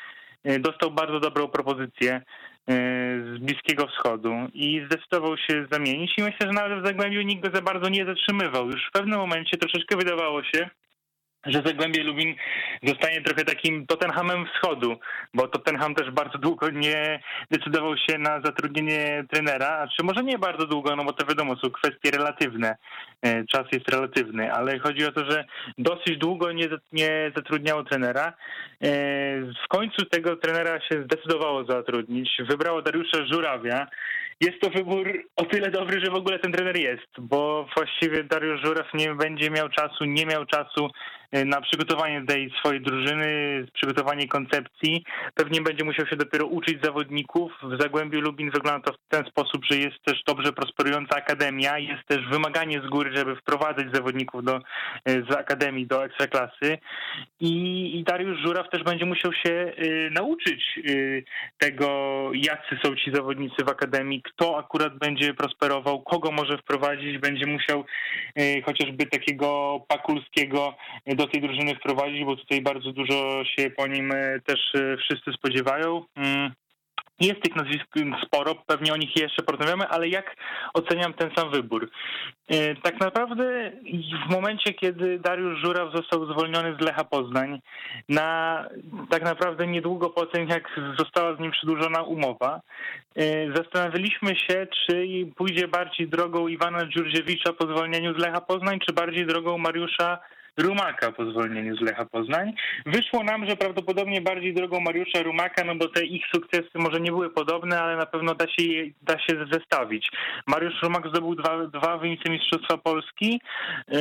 e, dostał bardzo dobrą propozycję e, z Bliskiego Wschodu i zdecydował się zamienić i myślę, że nawet w Zagłębiu nikt go za bardzo nie zatrzymywał. Już w pewnym momencie troszeczkę wydawało się, że Zagłębie Lubin zostanie trochę takim Tottenhamem Wschodu, bo Tottenham też bardzo długo nie decydował się na zatrudnienie trenera, czy może nie bardzo długo, no bo to wiadomo, są kwestie relatywne, e, czas jest relatywny, ale chodzi o to, że dosyć długo nie, nie zatrudniało trenera. E, w końcu tego trenera się zdecydowało zatrudnić, wybrało Dariusza Żurawia, jest to wybór o tyle dobry, że w ogóle ten trener jest, bo właściwie Dariusz Żuraw nie będzie miał czasu, nie miał czasu na przygotowanie tej swojej drużyny, przygotowanie koncepcji. Pewnie będzie musiał się dopiero uczyć zawodników. W Zagłębiu Lubin wygląda to w ten sposób, że jest też dobrze prosperująca akademia, jest też wymaganie z góry, żeby wprowadzać zawodników do, e, z akademii do ekstraklasy i, i Dariusz Żuraw też będzie musiał się y, nauczyć y, tego, jacy są ci zawodnicy w akademii, kto akurat będzie prosperował, kogo może wprowadzić, będzie musiał y, chociażby takiego Pakulskiego do tej drużyny wprowadzić, bo tutaj bardzo dużo się po nim e, też e, wszyscy spodziewają. Mm. Jest tych nazwisk sporo, pewnie o nich jeszcze porozmawiamy, ale jak oceniam ten sam wybór? E, tak naprawdę w momencie, kiedy Dariusz Żuraw został zwolniony z Lecha Poznań, na tak naprawdę niedługo po tym, jak została z nim przedłużona umowa, zastanawialiśmy się, czy pójdzie bardziej drogą Iwana Dziurziewicza po zwolnieniu z Lecha Poznań, czy bardziej drogą Mariusza Rumaka po zwolnieniu z Lecha Poznań. Wyszło nam, że prawdopodobnie bardziej drogą Mariusza Rumaka, no bo te ich sukcesy może nie były podobne, ale na pewno da się, je, da się zestawić. Mariusz Rumak zdobył dwa, dwa wicemistrzostwa Polski, yy,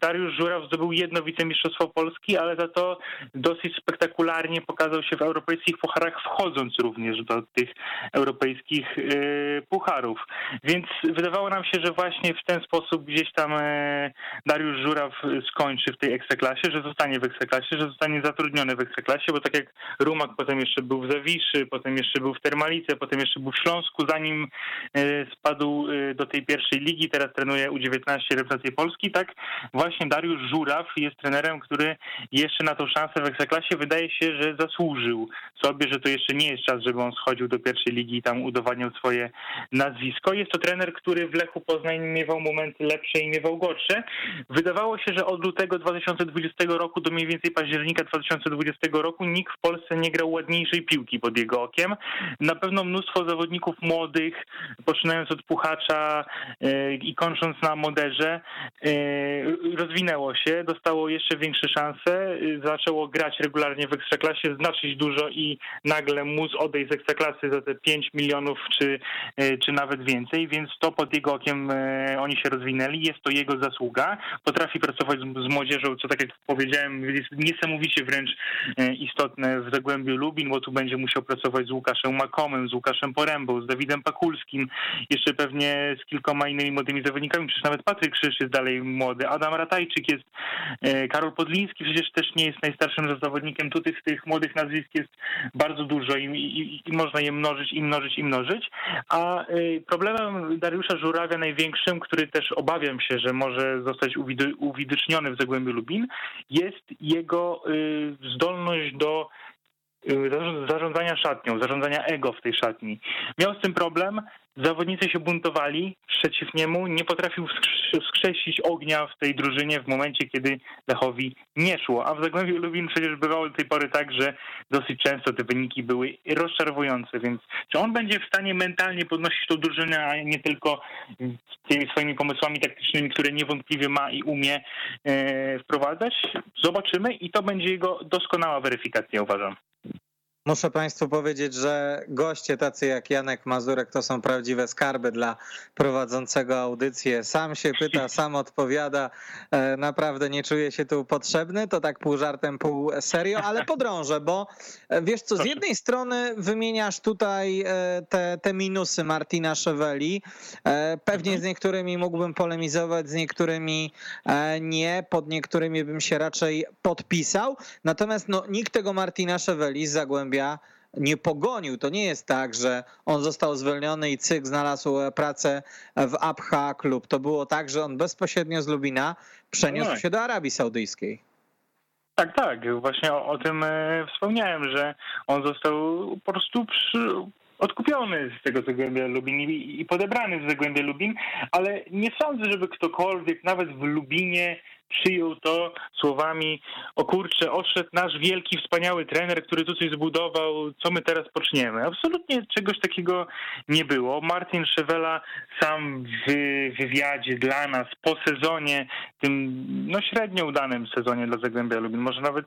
Dariusz Żuraw zdobył jedno wicemistrzostwo Polski, ale za to dosyć spektakularnie pokazał się w europejskich pucharach, wchodząc również do tych europejskich yy, pucharów. Więc wydawało nam się, że właśnie w ten sposób gdzieś tam yy, Dariusz Żuraw skończy w tej ekstraklasie, że zostanie w ekstraklasie, że zostanie zatrudniony w ekstraklasie, bo tak jak Rumak potem jeszcze był w Zawiszy, potem jeszcze był w Termalice, potem jeszcze był w Śląsku, zanim e, spadł e, do tej pierwszej ligi, teraz trenuje U19 reprezentację Polski, tak właśnie Dariusz Żuraw jest trenerem, który jeszcze na tą szansę w ekstraklasie wydaje się, że zasłużył sobie, że to jeszcze nie jest czas, żeby on schodził do pierwszej ligi i tam udowadniał swoje nazwisko. Jest to trener, który w Lechu Poznań miewał momenty lepsze i miewał gorsze. Wydawało się, że od lutego 2020 roku do mniej więcej października 2020 roku nikt w Polsce nie grał ładniejszej piłki pod jego okiem. Na pewno mnóstwo zawodników młodych, poczynając od Puchacza e, i kończąc na Moderze, e, rozwinęło się, dostało jeszcze większe szanse, e, zaczęło grać regularnie w Ekstraklasie, znaczyć dużo i nagle móc odejść z Ekstraklasy za te 5 milionów czy, czy nawet więcej, więc to pod jego okiem oni się rozwinęli, jest to jego zasługa. Potrafi pracować z, z młodzieżą, co tak jak powiedziałem, jest niesamowicie wręcz e, istotne w Zagłębiu Lubin, bo tu będzie musiał pracować z Łukaszem Makomem, z Łukaszem Porębą, z Dawidem Pakulskim, jeszcze pewnie z kilkoma innymi młodymi zawodnikami, przecież nawet Patryk Krzyż jest dalej młody, Adam Ratajczyk jest, e, Karol Podliński przecież też nie jest najstarszym zawodnikiem, tutaj z tych młodych nazwisk jest bardzo dużo i, i, i można je mnożyć i mnożyć i mnożyć, a problemem Dariusza Żurawia największym, który też obawiam się, że może zostać uwidoczniony w Zagłębiu Lubin, jest jego y, zdolność do zarządzania szatnią, zarządzania ego w tej szatni. Miał z tym problem, zawodnicy się buntowali przeciw niemu, nie potrafił wskrzesić ognia w tej drużynie w momencie, kiedy Lechowi nie szło. A w Zagłębiu Lubin przecież bywało do tej pory tak, że dosyć często te wyniki były rozczarowujące, więc czy on będzie w stanie mentalnie podnosić tą drużynę, a nie tylko tymi swoimi pomysłami taktycznymi, które niewątpliwie ma i umie e, wprowadzać? Zobaczymy i to będzie jego doskonała weryfikacja, uważam.
Muszę Państwu powiedzieć, że goście tacy jak Janek Mazurek to są prawdziwe skarby dla prowadzącego audycję. Sam się pyta, sam odpowiada. E, naprawdę nie czuję się tu potrzebny. To tak pół żartem, pół serio, ale podrążę, bo e, wiesz co, z jednej strony wymieniasz tutaj e, te, te minusy Martina Szeweli. Pewnie mhm. z niektórymi mógłbym polemizować, z niektórymi nie. Pod niektórymi bym się raczej podpisał. Natomiast no, nikt tego Martina Szeweli z Zagłębia Nie pogonił. To nie jest tak, że on został zwolniony i cyk znalazł pracę w Abha Klub. To było tak, że on bezpośrednio z Lubina przeniósł no. się do Arabii Saudyjskiej.
Tak, tak. Właśnie o, o tym e, wspomniałem, że on został po prostu przy, odkupiony z tego Zagłębia Lubin i, i podebrany z Zagłębia Lubin, ale nie sądzę, żeby ktokolwiek, nawet w Lubinie, przyjął to słowami o kurczę, odszedł nasz wielki, wspaniały trener, który tu coś zbudował, co my teraz poczniemy. Absolutnie czegoś takiego nie było. Martin Szewela sam w wywiadzie dla nas po sezonie, tym no średnio udanym sezonie dla Zagłębia Lubin, może nawet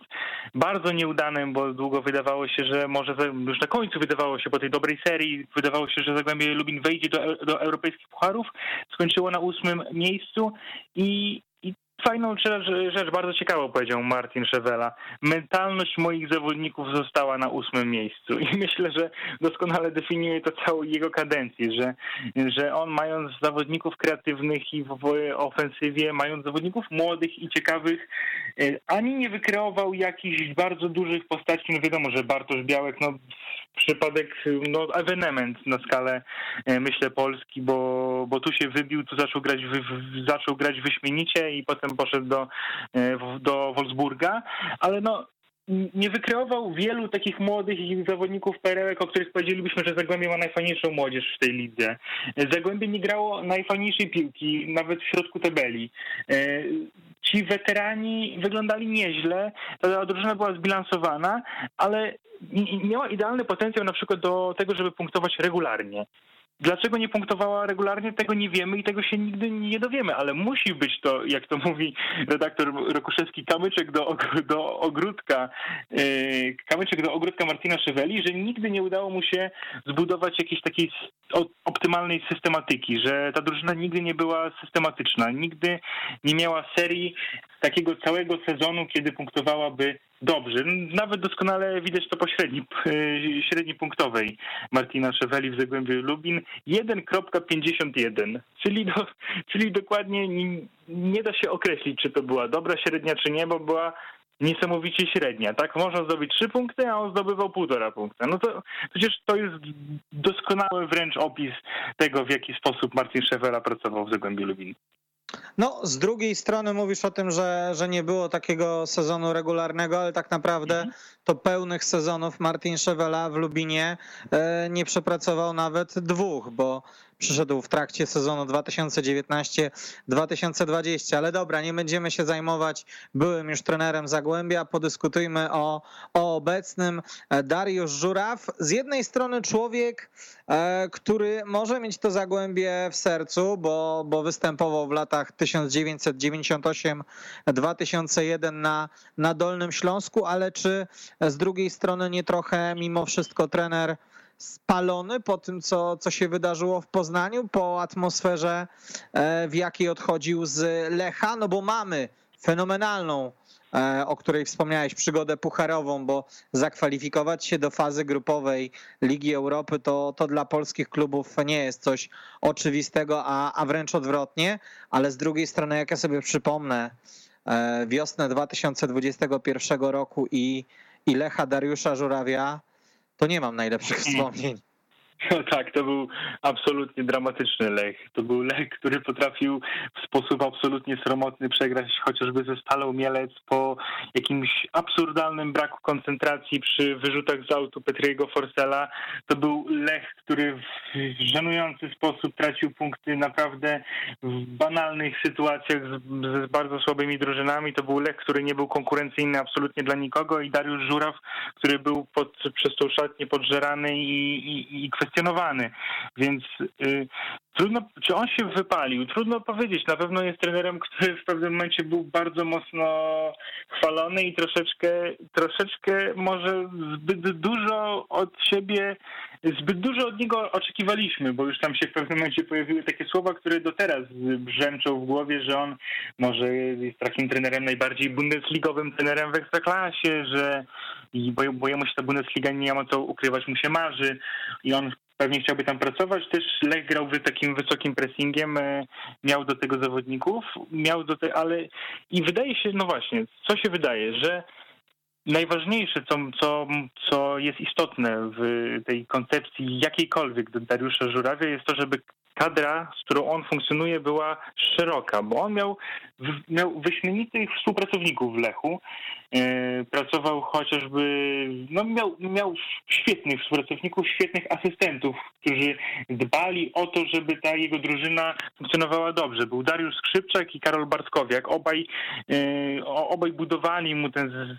bardzo nieudanym, bo długo wydawało się, że może już na końcu wydawało się po tej dobrej serii, wydawało się, że Zagłębie Lubin wejdzie do, do europejskich pucharów, skończyło na ósmym miejscu i Fajną rzecz, rzecz, bardzo ciekawą powiedział Martin Szewela. Mentalność moich zawodników została na ósmym miejscu i myślę, że doskonale definiuje to całą jego kadencję, że, że on mając zawodników kreatywnych i w ofensywie, mając zawodników młodych i ciekawych, e, ani nie wykreował jakichś bardzo dużych postaci. No wiadomo, że Bartosz Białek no, przypadek, no ewenement na skalę, e, myślę, Polski, bo, bo tu się wybił, tu zaczął grać, wy, zaczął grać wyśmienicie i potem poszedł do, e, do Wolfsburga, ale no nie wykreował wielu takich młodych zawodników perełek, o których powiedzielibyśmy, że Zagłębie ma najfajniejszą młodzież w tej lidze. Zagłębie nie grało najfajniejszej piłki, nawet w środku tabeli. Ci weterani wyglądali nieźle, ta drużyna była zbilansowana, ale miała idealny potencjał na przykład do tego, żeby punktować regularnie. Dlaczego nie punktowała regularnie, tego nie wiemy i tego się nigdy nie dowiemy, ale musi być to, jak to mówi redaktor Rokuszewski, kamyczek do, do ogródka, yy, kamyczek do ogródka Martina Szeweli, że nigdy nie udało mu się zbudować jakiejś takiej optymalnej systematyki, że ta drużyna nigdy nie była systematyczna, nigdy nie miała serii takiego całego sezonu, kiedy punktowałaby dobrze. Nawet doskonale widać to po średni, y, średni punktowej Martina Szeweli w Zagłębiu Lubin. 1.51, czyli, do, czyli dokładnie nie, nie da się określić, czy to była dobra średnia, czy nie, bo była niesamowicie średnia, tak? Można zdobyć trzy punkty, a on zdobywał półtora punkta. No to przecież to jest doskonały wręcz opis tego, w jaki sposób Marcin Szewela pracował w Zagłębiu Lubin.
No, z drugiej strony mówisz o tym, że, że nie było takiego sezonu regularnego, ale tak naprawdę mhm. To pełnych sezonów Martin Szewela w Lubinie e, nie przepracował nawet dwóch, bo przyszedł w trakcie sezonu 2019-2020. Ale dobra, nie będziemy się zajmować byłym już trenerem Zagłębia. Podyskutujmy o, o obecnym. Dariusz Żuraw. Z jednej strony człowiek, e, który może mieć to Zagłębie w sercu, bo, bo występował w latach 1998-2001 na, na Dolnym Śląsku, ale czy z drugiej strony nie trochę mimo wszystko trener spalony po tym, co, co się wydarzyło w Poznaniu, po atmosferze, e, w jakiej odchodził z Lecha, no bo mamy fenomenalną, e, o której wspomniałeś, przygodę pucharową, bo zakwalifikować się do fazy grupowej Ligi Europy to, to dla polskich klubów nie jest coś oczywistego, a, a wręcz odwrotnie, ale z drugiej strony, jak ja sobie przypomnę, e, wiosnę 2021 roku i, i Lecha Dariusza Żurawia, to nie mam najlepszych wspomnień.
No tak, to był absolutnie dramatyczny Lech. To był Lech, który potrafił w sposób absolutnie sromotny przegrać chociażby ze Stalą Mielec po jakimś absurdalnym braku koncentracji przy wyrzutach z autu Petriego Forsela. To był Lech, który w żenujący sposób tracił punkty naprawdę w banalnych sytuacjach z, z bardzo słabymi drużynami. To był Lech, który nie był konkurencyjny absolutnie dla nikogo i Dariusz Żuraw, który był pod, przez tą szatnię podżerany i, i, i kwestionowany, więc y, trudno, czy on się wypalił, trudno powiedzieć. Na pewno jest trenerem, który w pewnym momencie był bardzo mocno chwalony i troszeczkę, troszeczkę może zbyt dużo od siebie, zbyt dużo od niego oczekiwaliśmy, bo już tam się w pewnym momencie pojawiły takie słowa, które do teraz brzęczą w głowie, że on może jest takim trenerem najbardziej bundesligowym trenerem w Ekstraklasie, że bo, bo jemu się ta Bundesliga nie ma co ukrywać, mu się marzy i on pewnie chciałby tam pracować. Też Lech grał takim wysokim pressingiem, e, miał do tego zawodników, miał do tego, ale i wydaje się, no właśnie, co się wydaje, że najważniejsze, co, co, co jest istotne w tej koncepcji jakiejkolwiek Dariusza Żurawia jest to, żeby kadra, z którą on funkcjonuje, była szeroka, bo on miał, miał wyśmienitych współpracowników w Lechu. E, pracował chociażby, no miał, miał świetnych współpracowników, świetnych asystentów, którzy dbali o to, żeby ta jego drużyna funkcjonowała dobrze. Był Dariusz Skrzypczak i Karol Bartkowiak. Obaj, e, obaj budowali mu ten,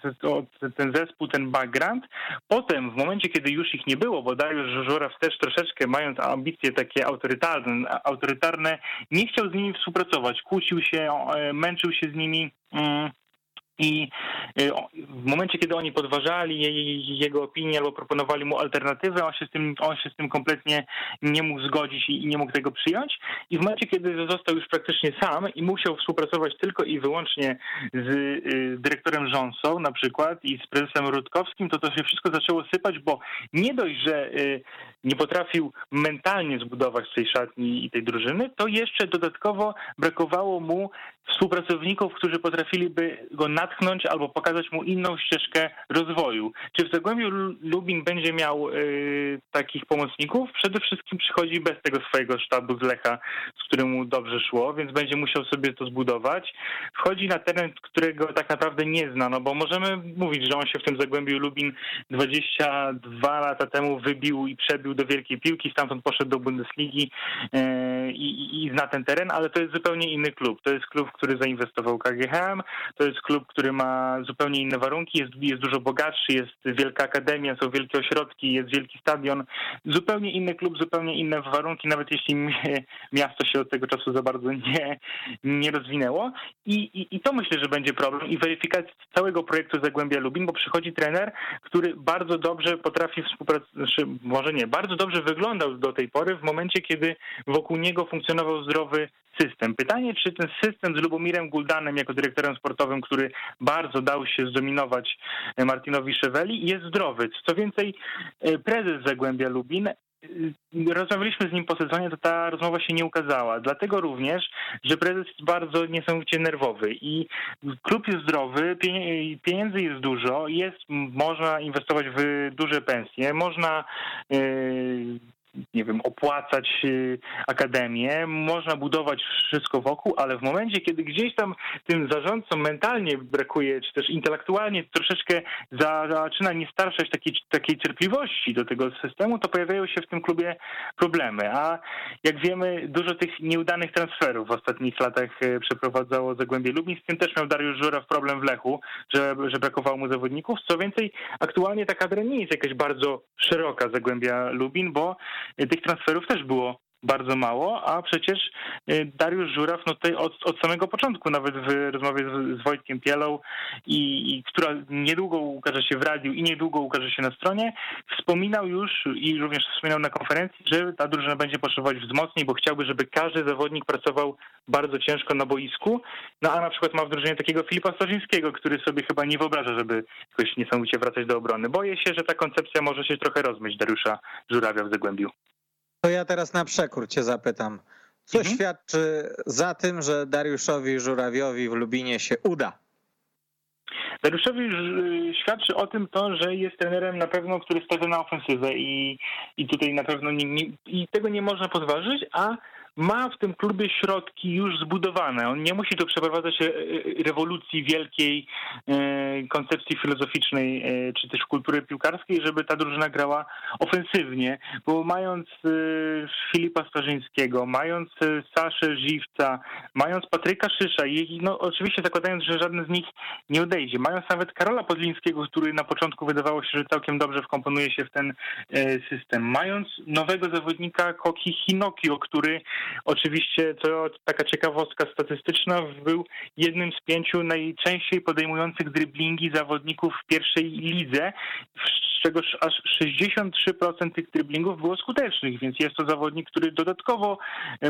ten zespół, ten background. Potem, w momencie, kiedy już ich nie było, bo Dariusz Żuraw też troszeczkę, mając ambicje takie autorytarne, autorytarne, nie chciał z nimi współpracować, kłócił się, e, męczył się z nimi. Mm, i y, w momencie, kiedy oni podważali jego opinię albo proponowali mu alternatywę, on się z tym, on się z tym kompletnie nie mógł zgodzić i nie mógł tego przyjąć. I w momencie, kiedy został już praktycznie sam i musiał współpracować tylko i wyłącznie z y, dyrektorem Rząsą na przykład i z prezesem Rutkowskim, to to się wszystko zaczęło sypać, bo nie dość, że y, nie potrafił mentalnie zbudować tej szatni i tej drużyny, to jeszcze dodatkowo brakowało mu współpracowników, którzy potrafiliby go natchnąć albo pokazać mu inną ścieżkę rozwoju. Czy w Zagłębiu Lubin będzie miał y, takich pomocników? Przede wszystkim przychodzi bez tego swojego sztabu z Lecha, z którym mu dobrze szło, więc będzie musiał sobie to zbudować. Wchodzi na teren, którego tak naprawdę nie zna, no bo możemy mówić, że on się w tym Zagłębiu Lubin 22 lata temu wybił i przebił do wielkiej piłki, stamtąd poszedł do Bundesligi y, i, i zna ten teren, ale to jest zupełnie inny klub. To jest klub, który zainwestował KGHM, to jest klub, który ma zupełnie inne warunki, jest, jest dużo bogatszy, jest wielka akademia, są wielkie ośrodki, jest wielki stadion. Zupełnie inny klub, zupełnie inne warunki, nawet jeśli miasto się od tego czasu za bardzo nie, nie rozwinęło. I, i, I to myślę, że będzie problem i weryfikacja całego projektu Zagłębia Lubin, bo przychodzi trener, który bardzo dobrze potrafi współpracować, znaczy, może nie, bardzo dobrze wyglądał do tej pory w momencie, kiedy wokół niego funkcjonował zdrowy system. Pytanie, czy ten system z Lubomirem Guldanem jako dyrektorem sportowym, który bardzo dał się zdominować Martinowi Szeweli, jest zdrowy. Co więcej, e, prezes Zagłębia Lubin rozmawialiśmy z nim po sezonie, to ta rozmowa się nie ukazała. Dlatego również, że prezes jest bardzo niesamowicie nerwowy i klub jest zdrowy, pieniędzy jest dużo, jest, można inwestować w duże pensje, można nie wiem, opłacać y, akademię, można budować wszystko wokół, ale w momencie, kiedy gdzieś tam tym zarządcom mentalnie brakuje, czy też intelektualnie troszeczkę zaczyna nie starszać takiej, takiej cierpliwości do tego systemu, to pojawiają się w tym klubie problemy. A jak wiemy, dużo tych nieudanych transferów w ostatnich latach y, przeprowadzało Zagłębie Lubin, z tym też miał Dariusz Żuraw problem w Lechu, że, że brakowało mu zawodników. Co więcej, aktualnie ta kadra nie jest jakaś bardzo szeroka Zagłębia Lubin, bo tych transferów też było bardzo mało, a przecież y, Dariusz Żuraw no tutaj od, od samego początku, nawet w rozmowie z, z Wojtkiem Pielą, i, i, która niedługo ukaże się w radiu i niedługo ukaże się na stronie, wspominał już i również wspominał na konferencji, że ta drużyna będzie potrzebować wzmocnień, bo chciałby, żeby każdy zawodnik pracował bardzo ciężko na boisku, no a na przykład ma w drużynie takiego Filipa Starzyńskiego, który sobie chyba nie wyobraża, żeby jakoś niesamowicie wracać do obrony. Boję się, że ta koncepcja może się trochę rozmyć Dariusza Żurawia w Zagłębiu.
To ja teraz na przekór cię zapytam. Co
Mhm.
świadczy za tym, że Dariuszowi Żurawiowi w Lubinie się uda?
Dariuszowi świadczy o tym to, że jest trenerem na pewno, który stawia na ofensywę i, i tutaj na pewno nie, nie, i tego nie można podważyć, a ma w tym klubie środki już zbudowane. On nie musi tu przeprowadzać e, e, rewolucji wielkiej e, koncepcji filozoficznej czy też kultury piłkarskiej, żeby ta drużyna grała ofensywnie, bo mając Filipa Starzyńskiego, mając Saszę Żywca, mając Patryka Szysza i no oczywiście zakładając, że żaden z nich nie odejdzie, mając nawet Karola Podlińskiego, który na początku wydawało się, że całkiem dobrze wkomponuje się w ten system, mając nowego zawodnika Koki Hinokio, który oczywiście to taka ciekawostka statystyczna, był jednym z pięciu najczęściej podejmujących driblingi zawodników w pierwszej lidze, z czego aż 63% tych driblingów było skutecznych, więc jest to zawodnik, który dodatkowo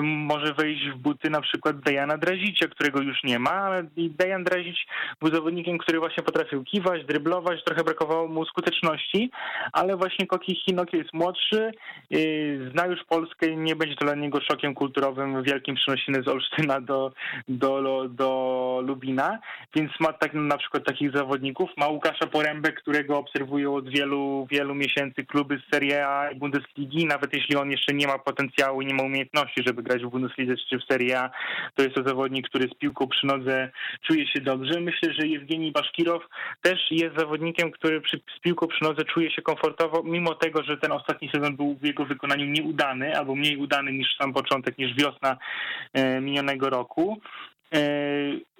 może wejść w buty na przykład Dejana Drazicia, którego już nie ma, ale Dejan Drazic był zawodnikiem, który właśnie potrafił kiwać, dryblować, trochę brakowało mu skuteczności, ale właśnie Koki Hinok jest młodszy, yy, zna już Polskę nie będzie to dla niego szokiem kulturowym wielkim przenosiny z Olsztyna do, do, do Lubina, więc ma tak na przykład takich zawodników. Ma Łukasza Porębę, którego obserwują od wielu, wielu miesięcy kluby z Serie A i Bundesligi, nawet jeśli on jeszcze nie ma potencjału i nie ma umiejętności, żeby grać w Bundeslidze czy w Serie A, to jest to zawodnik, który z piłką przy nodze czuje się dobrze. Myślę, że Jewgeni Baszkirow też jest zawodnikiem, który przy, z piłką przy nodze czuje się komfortowo, mimo tego, że ten ostatni sezon był w jego wykonaniu nieudany, albo mniej udany niż sam początek, niż wiosna e, minionego roku. E,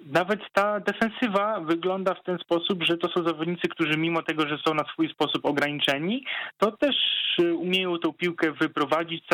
Nawet ta defensywa wygląda w ten sposób, że to są zawodnicy, którzy mimo tego, że są na swój sposób ograniczeni, to też e, umieją tą piłkę wyprowadzić.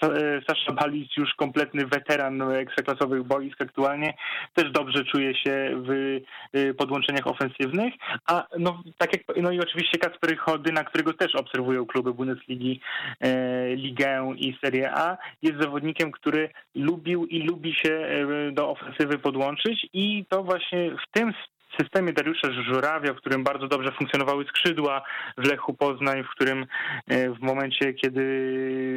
Sasz, e, Sasza Balic, już kompletny weteran ekstraklasowych boisk aktualnie, też dobrze czuje się w e, podłączeniach ofensywnych, a no, tak jak, no i oczywiście Kacper Chodyna, którego też obserwują kluby Bundesligi, e, Ligę i Serie A, jest zawodnikiem, który lubił i lubi się do ofensywy podłączyć i to właśnie w tym systemie Dariusza Żurawia, w którym bardzo dobrze funkcjonowały skrzydła w Lechu Poznań, w którym e, w momencie, kiedy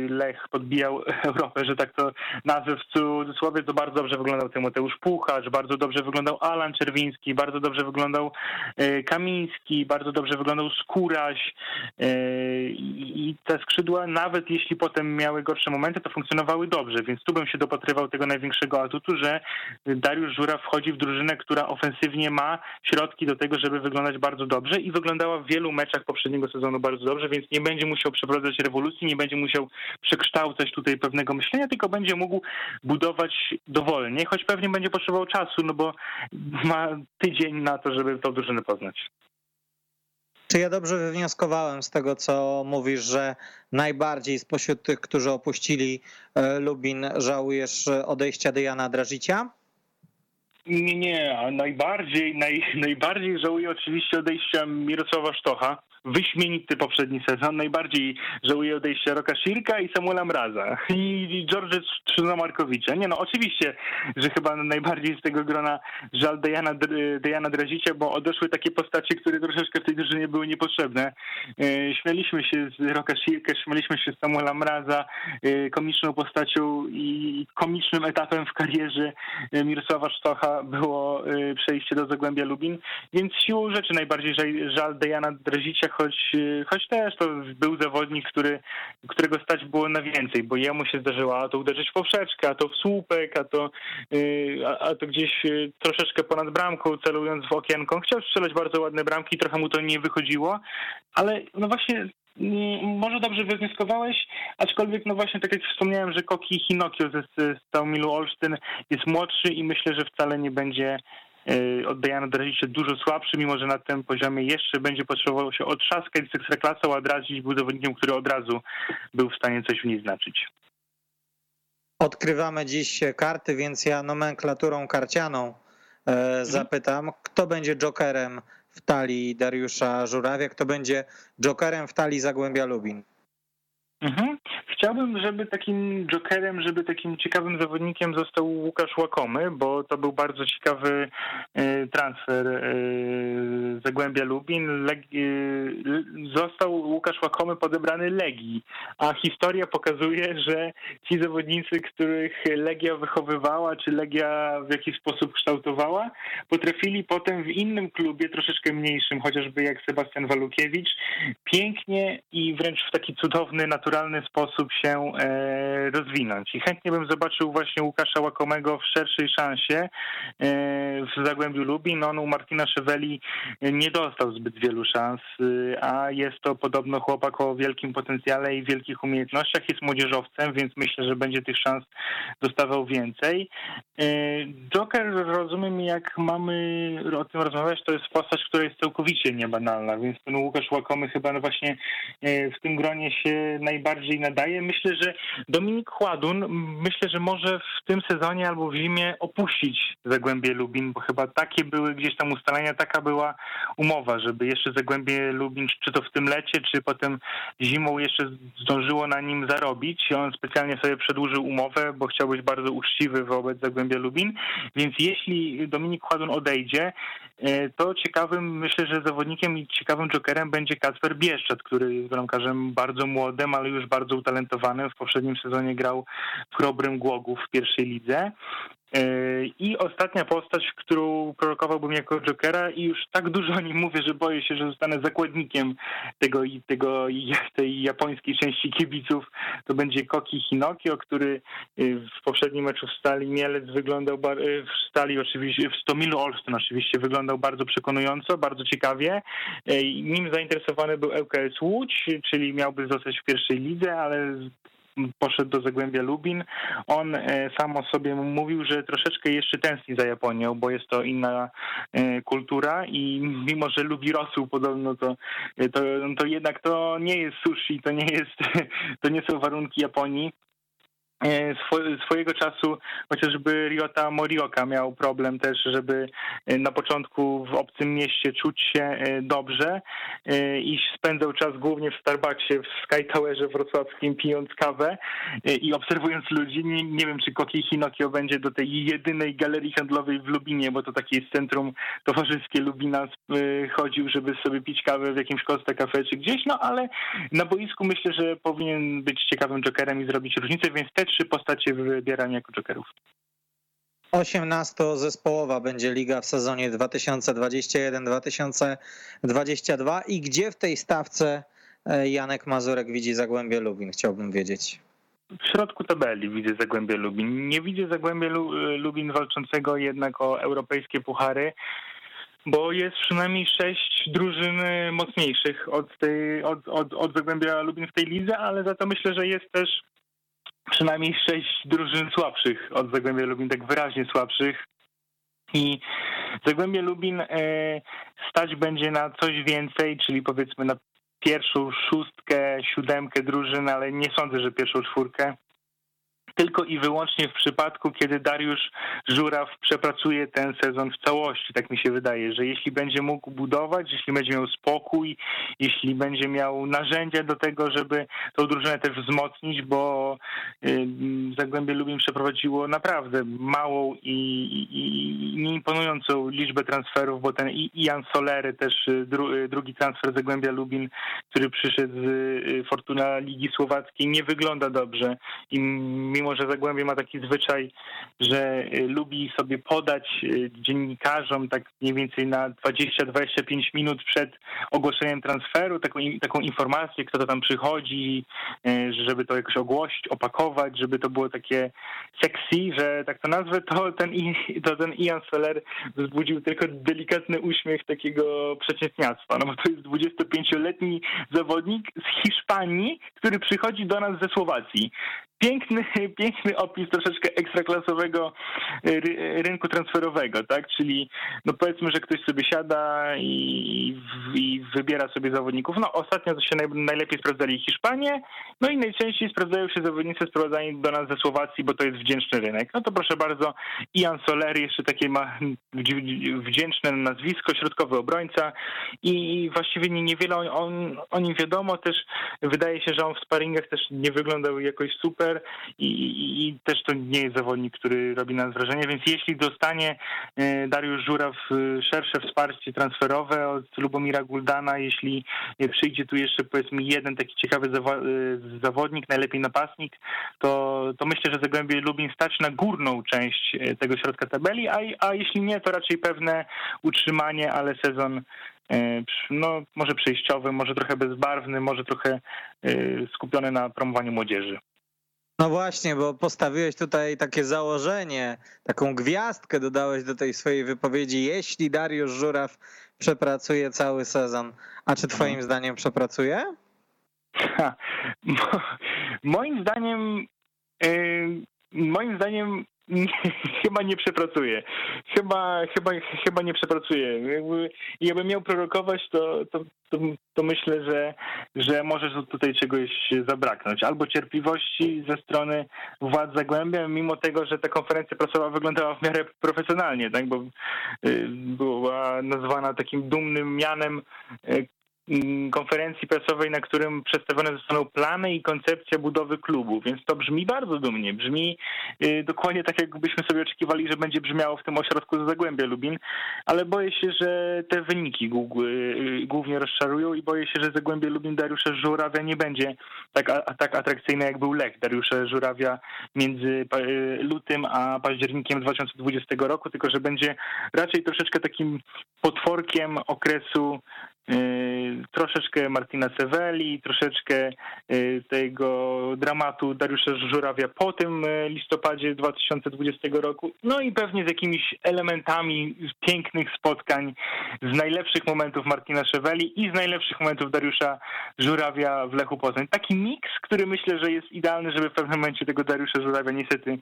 Lech podbijał Europę, że tak to nazwę w cudzysłowie, to bardzo dobrze wyglądał Tymoteusz Puchacz, bardzo dobrze wyglądał Alan Czerwiński, bardzo dobrze wyglądał e, Kamiński, bardzo dobrze wyglądał Skóraś e, i te skrzydła, nawet jeśli potem miały gorsze momenty, to funkcjonowały dobrze, więc tu bym się dopatrywał tego największego atutu, że Dariusz Żuraw wchodzi w drużynę, która ofensywnie ma środki do tego, żeby wyglądać bardzo dobrze i wyglądała w wielu meczach poprzedniego sezonu bardzo dobrze, więc nie będzie musiał przeprowadzać rewolucji, nie będzie musiał przekształcać tutaj pewnego myślenia, tylko będzie mógł budować dowolnie, choć pewnie będzie potrzebował czasu, no bo ma tydzień na to, żeby tą drużynę poznać.
Czy ja dobrze wywnioskowałem z tego, co mówisz, że najbardziej spośród tych, którzy opuścili e, Lubin, żałujesz odejścia Dejana Drażycia?
Nie, nie, a najbardziej, naj, najbardziej żałuję oczywiście odejścia Mirosława Sztocha. Wyśmienity poprzedni sezon. Najbardziej żałuję odejścia Roka Szirka i Samuela Mraza. I George Trzynomarkowicza. Nie no, oczywiście, że chyba najbardziej z tego grona żal Dejana, Dejana Drazicia, bo odeszły takie postacie, które troszeczkę w tej drużynie były niepotrzebne. E, Śmialiśmy się z Roka Szirka, śmialiśmy się z Samuela Mraza, e, komiczną postacią i komicznym etapem w karierze e, Mirosława Sztocha było przejście do Zagłębia Lubin, więc siłą rzeczy najbardziej żal Dejana Drazicia, choć, choć też to był zawodnik, który, którego stać było na więcej, bo jemu się zdarzyło a to uderzyć w poprzeczkę, a to w słupek, a to, a, a to gdzieś troszeczkę ponad bramką, celując w okienko. Chciał strzelać bardzo ładne bramki, trochę mu to nie wychodziło, ale no właśnie może dobrze wywnioskowałeś, aczkolwiek no właśnie tak jak wspomniałem, że Koki Hinokio ze Staumilu Olsztyn jest młodszy i myślę, że wcale nie będzie od Dejana Drazicia dużo słabszy, mimo że na tym poziomie jeszcze będzie potrzebował się otrzaskać z ekstraklasą, a Drazic był zawodnikiem, który od razu był w stanie coś w niej znaczyć.
Odkrywamy dziś karty, więc ja nomenklaturą karcianą e, zapytam, kto będzie jokerem w talii Dariusza Żurawia, kto będzie jokerem w talii Zagłębia Lubin.
Mhm. Chciałbym, żeby takim jokerem, żeby takim ciekawym zawodnikiem został Łukasz Łakomy, bo to był bardzo ciekawy e, transfer e, Zagłębia Lubin. Legi, został Łukasz Łakomy podebrany Legii, a historia pokazuje, że ci zawodnicy, których Legia wychowywała, czy Legia w jakiś sposób kształtowała, potrafili potem w innym klubie, troszeczkę mniejszym, chociażby jak Sebastian Walukiewicz, pięknie i wręcz w taki cudowny, naturalny sposób się e, rozwinąć. I chętnie bym zobaczył właśnie Łukasza Łakomego w szerszej szansie e, w Zagłębiu Lubin. On u Martina Szeweli nie dostał zbyt wielu szans, e, a jest to podobno chłopak o wielkim potencjale i wielkich umiejętnościach. Jest młodzieżowcem, więc myślę, że będzie tych szans dostawał więcej. Joker, rozumiem, jak mamy o tym rozmawiać, to jest postać, która jest całkowicie niebanalna, więc ten Łukasz Łakomy chyba właśnie w tym gronie się najbardziej nadaje. Myślę, że Dominik Chładun, myślę, że może w tym sezonie albo w zimie opuścić Zagłębie Lubin, bo chyba takie były gdzieś tam ustalenia, taka była umowa, żeby jeszcze Zagłębie Lubin, czy to w tym lecie, czy potem zimą jeszcze zdążyło na nim zarobić. On specjalnie sobie przedłużył umowę, bo chciał być bardzo uczciwy wobec Zagłębia Lubin, więc jeśli Dominik Chładun odejdzie, to ciekawym, myślę, że zawodnikiem i ciekawym jokerem będzie Kacper Bieszczat, który jest bramkarzem bardzo młodym, ale już bardzo utalentowanym. W poprzednim sezonie grał w Chrobrym Głogów w pierwszej lidze. I ostatnia postać, którą prorokowałbym jako Jokera i już tak dużo o nim mówię, że boję się, że zostanę zakładnikiem tego tego tej japońskiej części kibiców, to będzie Koki Hinokio, który y, w poprzednim meczu w Stali Mielec wyglądał, y, w Stali oczywiście, w Stomilu Olsztyn oczywiście wyglądał bardzo przekonująco, bardzo ciekawie. Nim zainteresowany był ŁKS Łódź, czyli miałby zostać w pierwszej lidze, ale poszedł do Zagłębia Lubin. On e, sam o sobie mówił, że troszeczkę jeszcze tęskni za Japonią, bo jest to inna e, kultura i mimo, że lubi rosół podobno, to, to, to jednak to nie jest sushi, to nie jest, to nie są warunki Japonii. E, swojego czasu chociażby Ryota Morioka miał problem też, żeby e, na początku w obcym mieście czuć się e, dobrze i spędzał czas głównie w Starbucksie w Sky Towerze wrocławskim pijąc kawę i obserwując ludzi. Nie, nie wiem, czy Koki Hinokio będzie do tej jedynej galerii handlowej w Lubinie, bo to takie jest centrum towarzyskie Lubina, chodził, żeby sobie pić kawę w jakimś Costa Cafe czy gdzieś, no ale na boisku myślę, że powinien być ciekawym jokerem i zrobić różnicę, więc te trzy postacie wybierane jako jokerów.
18-zespołowa będzie liga w sezonie 2021-2022 i gdzie w tej stawce e, Janek Mazurek widzi Zagłębie Lubin, chciałbym wiedzieć.
W środku tabeli widzę Zagłębie Lubin. Nie widzę Zagłębie Lubin walczącego jednak o europejskie puchary, bo jest przynajmniej sześć drużyn mocniejszych od, tej, od, od, od Zagłębia Lubin w tej lidze, ale za to myślę, że jest też przynajmniej sześć drużyn słabszych od Zagłębia Lubin, tak wyraźnie słabszych. I Zagłębie Lubin e, stać będzie na coś więcej, czyli powiedzmy na pierwszą szóstkę, siódemkę drużyn, ale nie sądzę, że pierwszą czwórkę tylko i wyłącznie w przypadku, kiedy Dariusz Żuraw przepracuje ten sezon w całości. Tak mi się wydaje, że jeśli będzie mógł budować, jeśli będzie miał spokój, jeśli będzie miał narzędzia do tego, żeby tą drużynę też wzmocnić, bo Zagłębie Lubin przeprowadziło naprawdę małą i, i, i nieimponującą liczbę transferów, bo ten Ian Solery też y, dru, y, drugi transfer Zagłębia Lubin, który przyszedł z y, Fortuna Ligi Słowackiej nie wygląda dobrze i mimo mimo że Zagłębie ma taki zwyczaj, że y, lubi sobie podać y, dziennikarzom tak mniej więcej na 20-25 minut przed ogłoszeniem transferu taką, taką informację, kto to tam przychodzi, y, żeby to jakoś ogłosić, opakować, żeby to było takie sexy, że tak to nazwę, to ten, to ten Ian Soler wzbudził tylko delikatny uśmiech takiego przeciętniactwa, no bo to jest 25-letni zawodnik z Hiszpanii, który przychodzi do nas ze Słowacji. Piękny, piękny opis troszeczkę ekstraklasowego rynku transferowego, tak? Czyli no powiedzmy, że ktoś sobie siada i, i wybiera sobie zawodników. No ostatnio to się naj, najlepiej sprawdzali Hiszpanie, no i najczęściej sprawdzają się zawodnicy sprowadzani do nas ze Słowacji, bo to jest wdzięczny rynek. No to proszę bardzo, Ian Soler jeszcze takie ma wdzięczne nazwisko, środkowy obrońca i właściwie niewiele o, o nim wiadomo. Też wydaje się, że on w sparingach też nie wyglądał jakoś super i, i, i też to nie jest zawodnik, który robi nas wrażenie, więc jeśli dostanie e, Dariusz Żuraw e, szersze wsparcie transferowe od Lubomira Guldana, jeśli przyjdzie tu jeszcze powiedzmy jeden taki ciekawy e, zawodnik, najlepiej napastnik, to, to myślę, że Zagłębie Lubin stać na górną część tego środka tabeli, a, a jeśli nie, to raczej pewne utrzymanie, ale sezon no, może przejściowy, może trochę bezbarwny, może trochę skupiony na promowaniu młodzieży.
No właśnie, bo postawiłeś tutaj takie założenie, taką gwiazdkę dodałeś do tej swojej wypowiedzi, jeśli Dariusz Żuraw przepracuje cały sezon. A czy twoim no. zdaniem przepracuje?
Ha, moim zdaniem yy, moim zdaniem chyba nie przepracuje. Chyba, chyba, chyba nie przepracuje. Jakby, jakbym miał prorokować, to, to, to, to, myślę, że, że może tutaj czegoś zabraknąć. Albo cierpliwości ze strony władz Zagłębia, mimo tego, że ta konferencja prasowa wyglądała w miarę profesjonalnie, tak? bo y, była nazwana takim dumnym mianem y, konferencji prasowej, na którym przedstawione zostaną plany i koncepcja budowy klubu, więc to brzmi bardzo dumnie, brzmi y, dokładnie tak, jakbyśmy sobie oczekiwali, że będzie brzmiało w tym ośrodku Zagłębia Lubin, ale boję się, że te wyniki y, głównie rozczarują i boję się, że Zagłębie Lubin Dariusza Żurawia nie będzie tak, tak atrakcyjne, jak był Lech Dariusza Żurawia między y, lutym a październikiem 2020 roku, tylko że będzie raczej troszeczkę takim potworkiem okresu Y, troszeczkę Martina Seweli, troszeczkę y, tego dramatu Dariusza Żurawia po tym y, listopadzie 2020 roku, no i pewnie z jakimiś elementami pięknych spotkań z najlepszych momentów Martina Seweli i z najlepszych momentów Dariusza Żurawia w Lechu Poznań. Taki miks, który myślę, że jest idealny, żeby w pewnym momencie tego Dariusza Żurawia niestety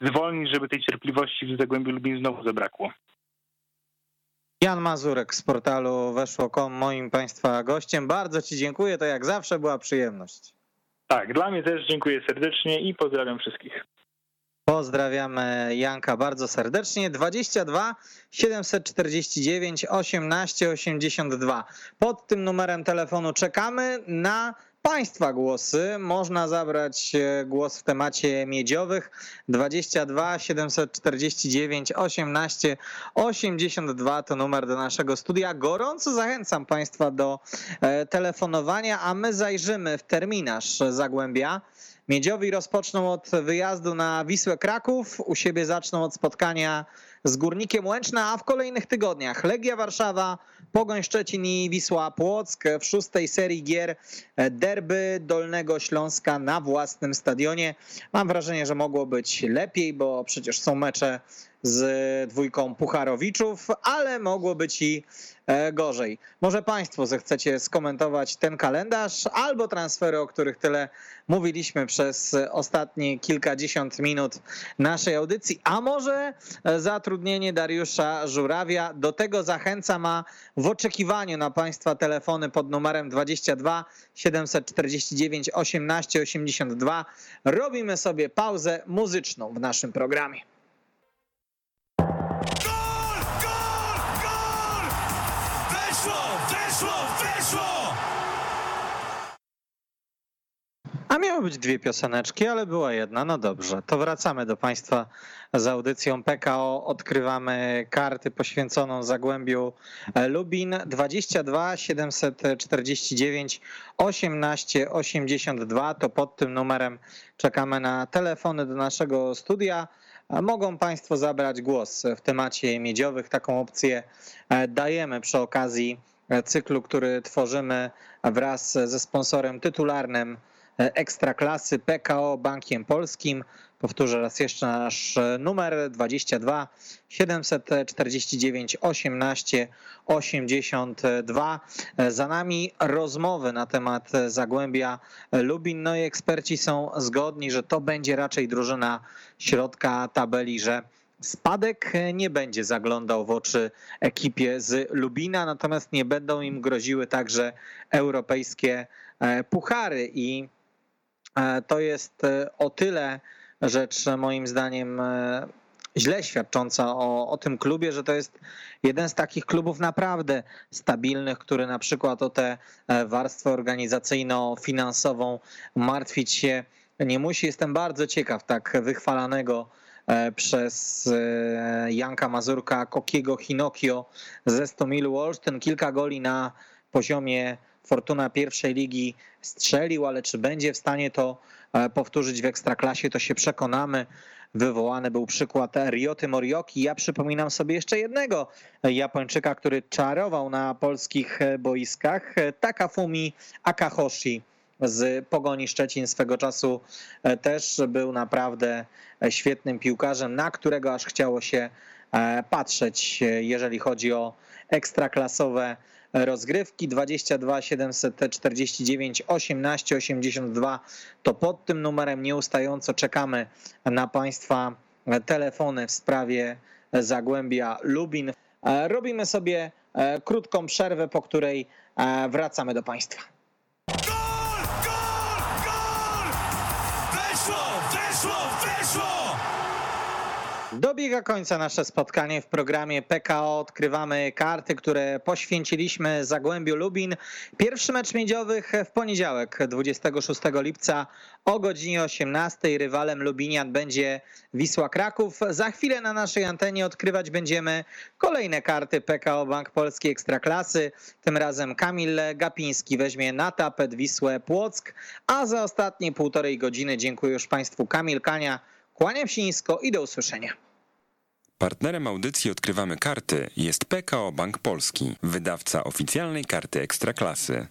zwolnić, żeby tej cierpliwości w Zagłębiu Lubin znowu zabrakło.
Jan Mazurek z portalu Weszło.com, moim Państwa gościem. Bardzo Ci dziękuję, to jak zawsze była przyjemność.
Tak, dla mnie też dziękuję serdecznie i pozdrawiam wszystkich.
Pozdrawiamy Janka bardzo serdecznie. 22 749 18 82. Pod tym numerem telefonu czekamy na Państwa głosy. Można zabrać e, głos w temacie miedziowych 22 749 18 82 to numer do naszego studia. Gorąco zachęcam Państwa do e, telefonowania, a my zajrzymy w terminarz Zagłębia. Miedziowi rozpoczną od wyjazdu na Wisłę Kraków, u siebie zaczną od spotkania z Górnikiem Łęczna, a w kolejnych tygodniach Legia Warszawa, Pogoń Szczecin i Wisła Płock w szóstej serii gier derby Dolnego Śląska na własnym stadionie. Mam wrażenie, że mogło być lepiej, bo przecież są mecze z dwójką Pucharowiczów, ale mogło być i e, gorzej. Może Państwo zechcecie skomentować ten kalendarz albo transfery, o których tyle mówiliśmy przez ostatnie kilkadziesiąt minut naszej audycji, a może zatrudnienie Dariusza Żurawia. Do tego zachęcam, a w oczekiwaniu na Państwa telefony pod numerem 22 749 18 82 robimy sobie pauzę muzyczną w naszym programie. A miały być dwie pioseneczki, ale była jedna. No dobrze, to wracamy do Państwa z audycją PKO. Odkrywamy karty poświęconą Zagłębiu Lubin 22 749 18 82. To pod tym numerem czekamy na telefony do naszego studia. Mogą Państwo zabrać głos w temacie miedziowych. Taką opcję dajemy przy okazji cyklu, który tworzymy wraz ze sponsorem tytularnym Ekstraklasy PKO Bankiem Polskim. Powtórzę raz jeszcze nasz numer 22 749 18 82. Za nami rozmowy na temat Zagłębia Lubin. No i eksperci są zgodni, że to będzie raczej drużyna środka tabeli, że Spadek nie będzie zaglądał w oczy ekipie z Lubina, natomiast nie będą im groziły także europejskie e, puchary i e, to jest e, o tyle rzecz moim zdaniem źle świadcząca o, o tym klubie, że to jest jeden z takich klubów naprawdę stabilnych, który na przykład o tę warstwę organizacyjno-finansową martwić się nie musi. Jestem bardzo ciekaw tak wychwalanego E, przez e, Janka Mazurka, Kokiego Hinokio ze Stomilu Olsztyn. Kilka goli na poziomie Fortuna pierwszej ligi strzelił, ale czy będzie w stanie to e, powtórzyć w Ekstraklasie, to się przekonamy. Wywołany był przykład Rioty Morioki. Ja przypominam sobie jeszcze jednego Japończyka, który czarował na polskich boiskach, Takafumi Akahoshi z Pogoni Szczecin swego czasu e, też był naprawdę e, świetnym piłkarzem, na którego aż chciało się e, patrzeć, jeżeli chodzi o ekstraklasowe rozgrywki 22 749 18 82 to pod tym numerem nieustająco czekamy na Państwa telefony w sprawie Zagłębia Lubin. Robimy sobie krótką przerwę, po której wracamy do Państwa. Dobiega końca nasze spotkanie w programie PKO. Odkrywamy karty, które poświęciliśmy Zagłębiu Lubin. Pierwszy mecz miedziowych w poniedziałek, 26 lipca o godzinie 18. Rywalem Lubinian będzie Wisła Kraków. Za chwilę na naszej antenie odkrywać będziemy kolejne karty PKO Bank Polski Ekstraklasy. Tym razem Kamil Gapiński weźmie na tapet Wisłę Płock, a za ostatnie półtorej godziny dziękuję już Państwu Kamil Kania. Kłaniam się nisko i do usłyszenia.
Partnerem audycji Odkrywamy Karty jest PKO Bank Polski, wydawca oficjalnej karty Ekstraklasy.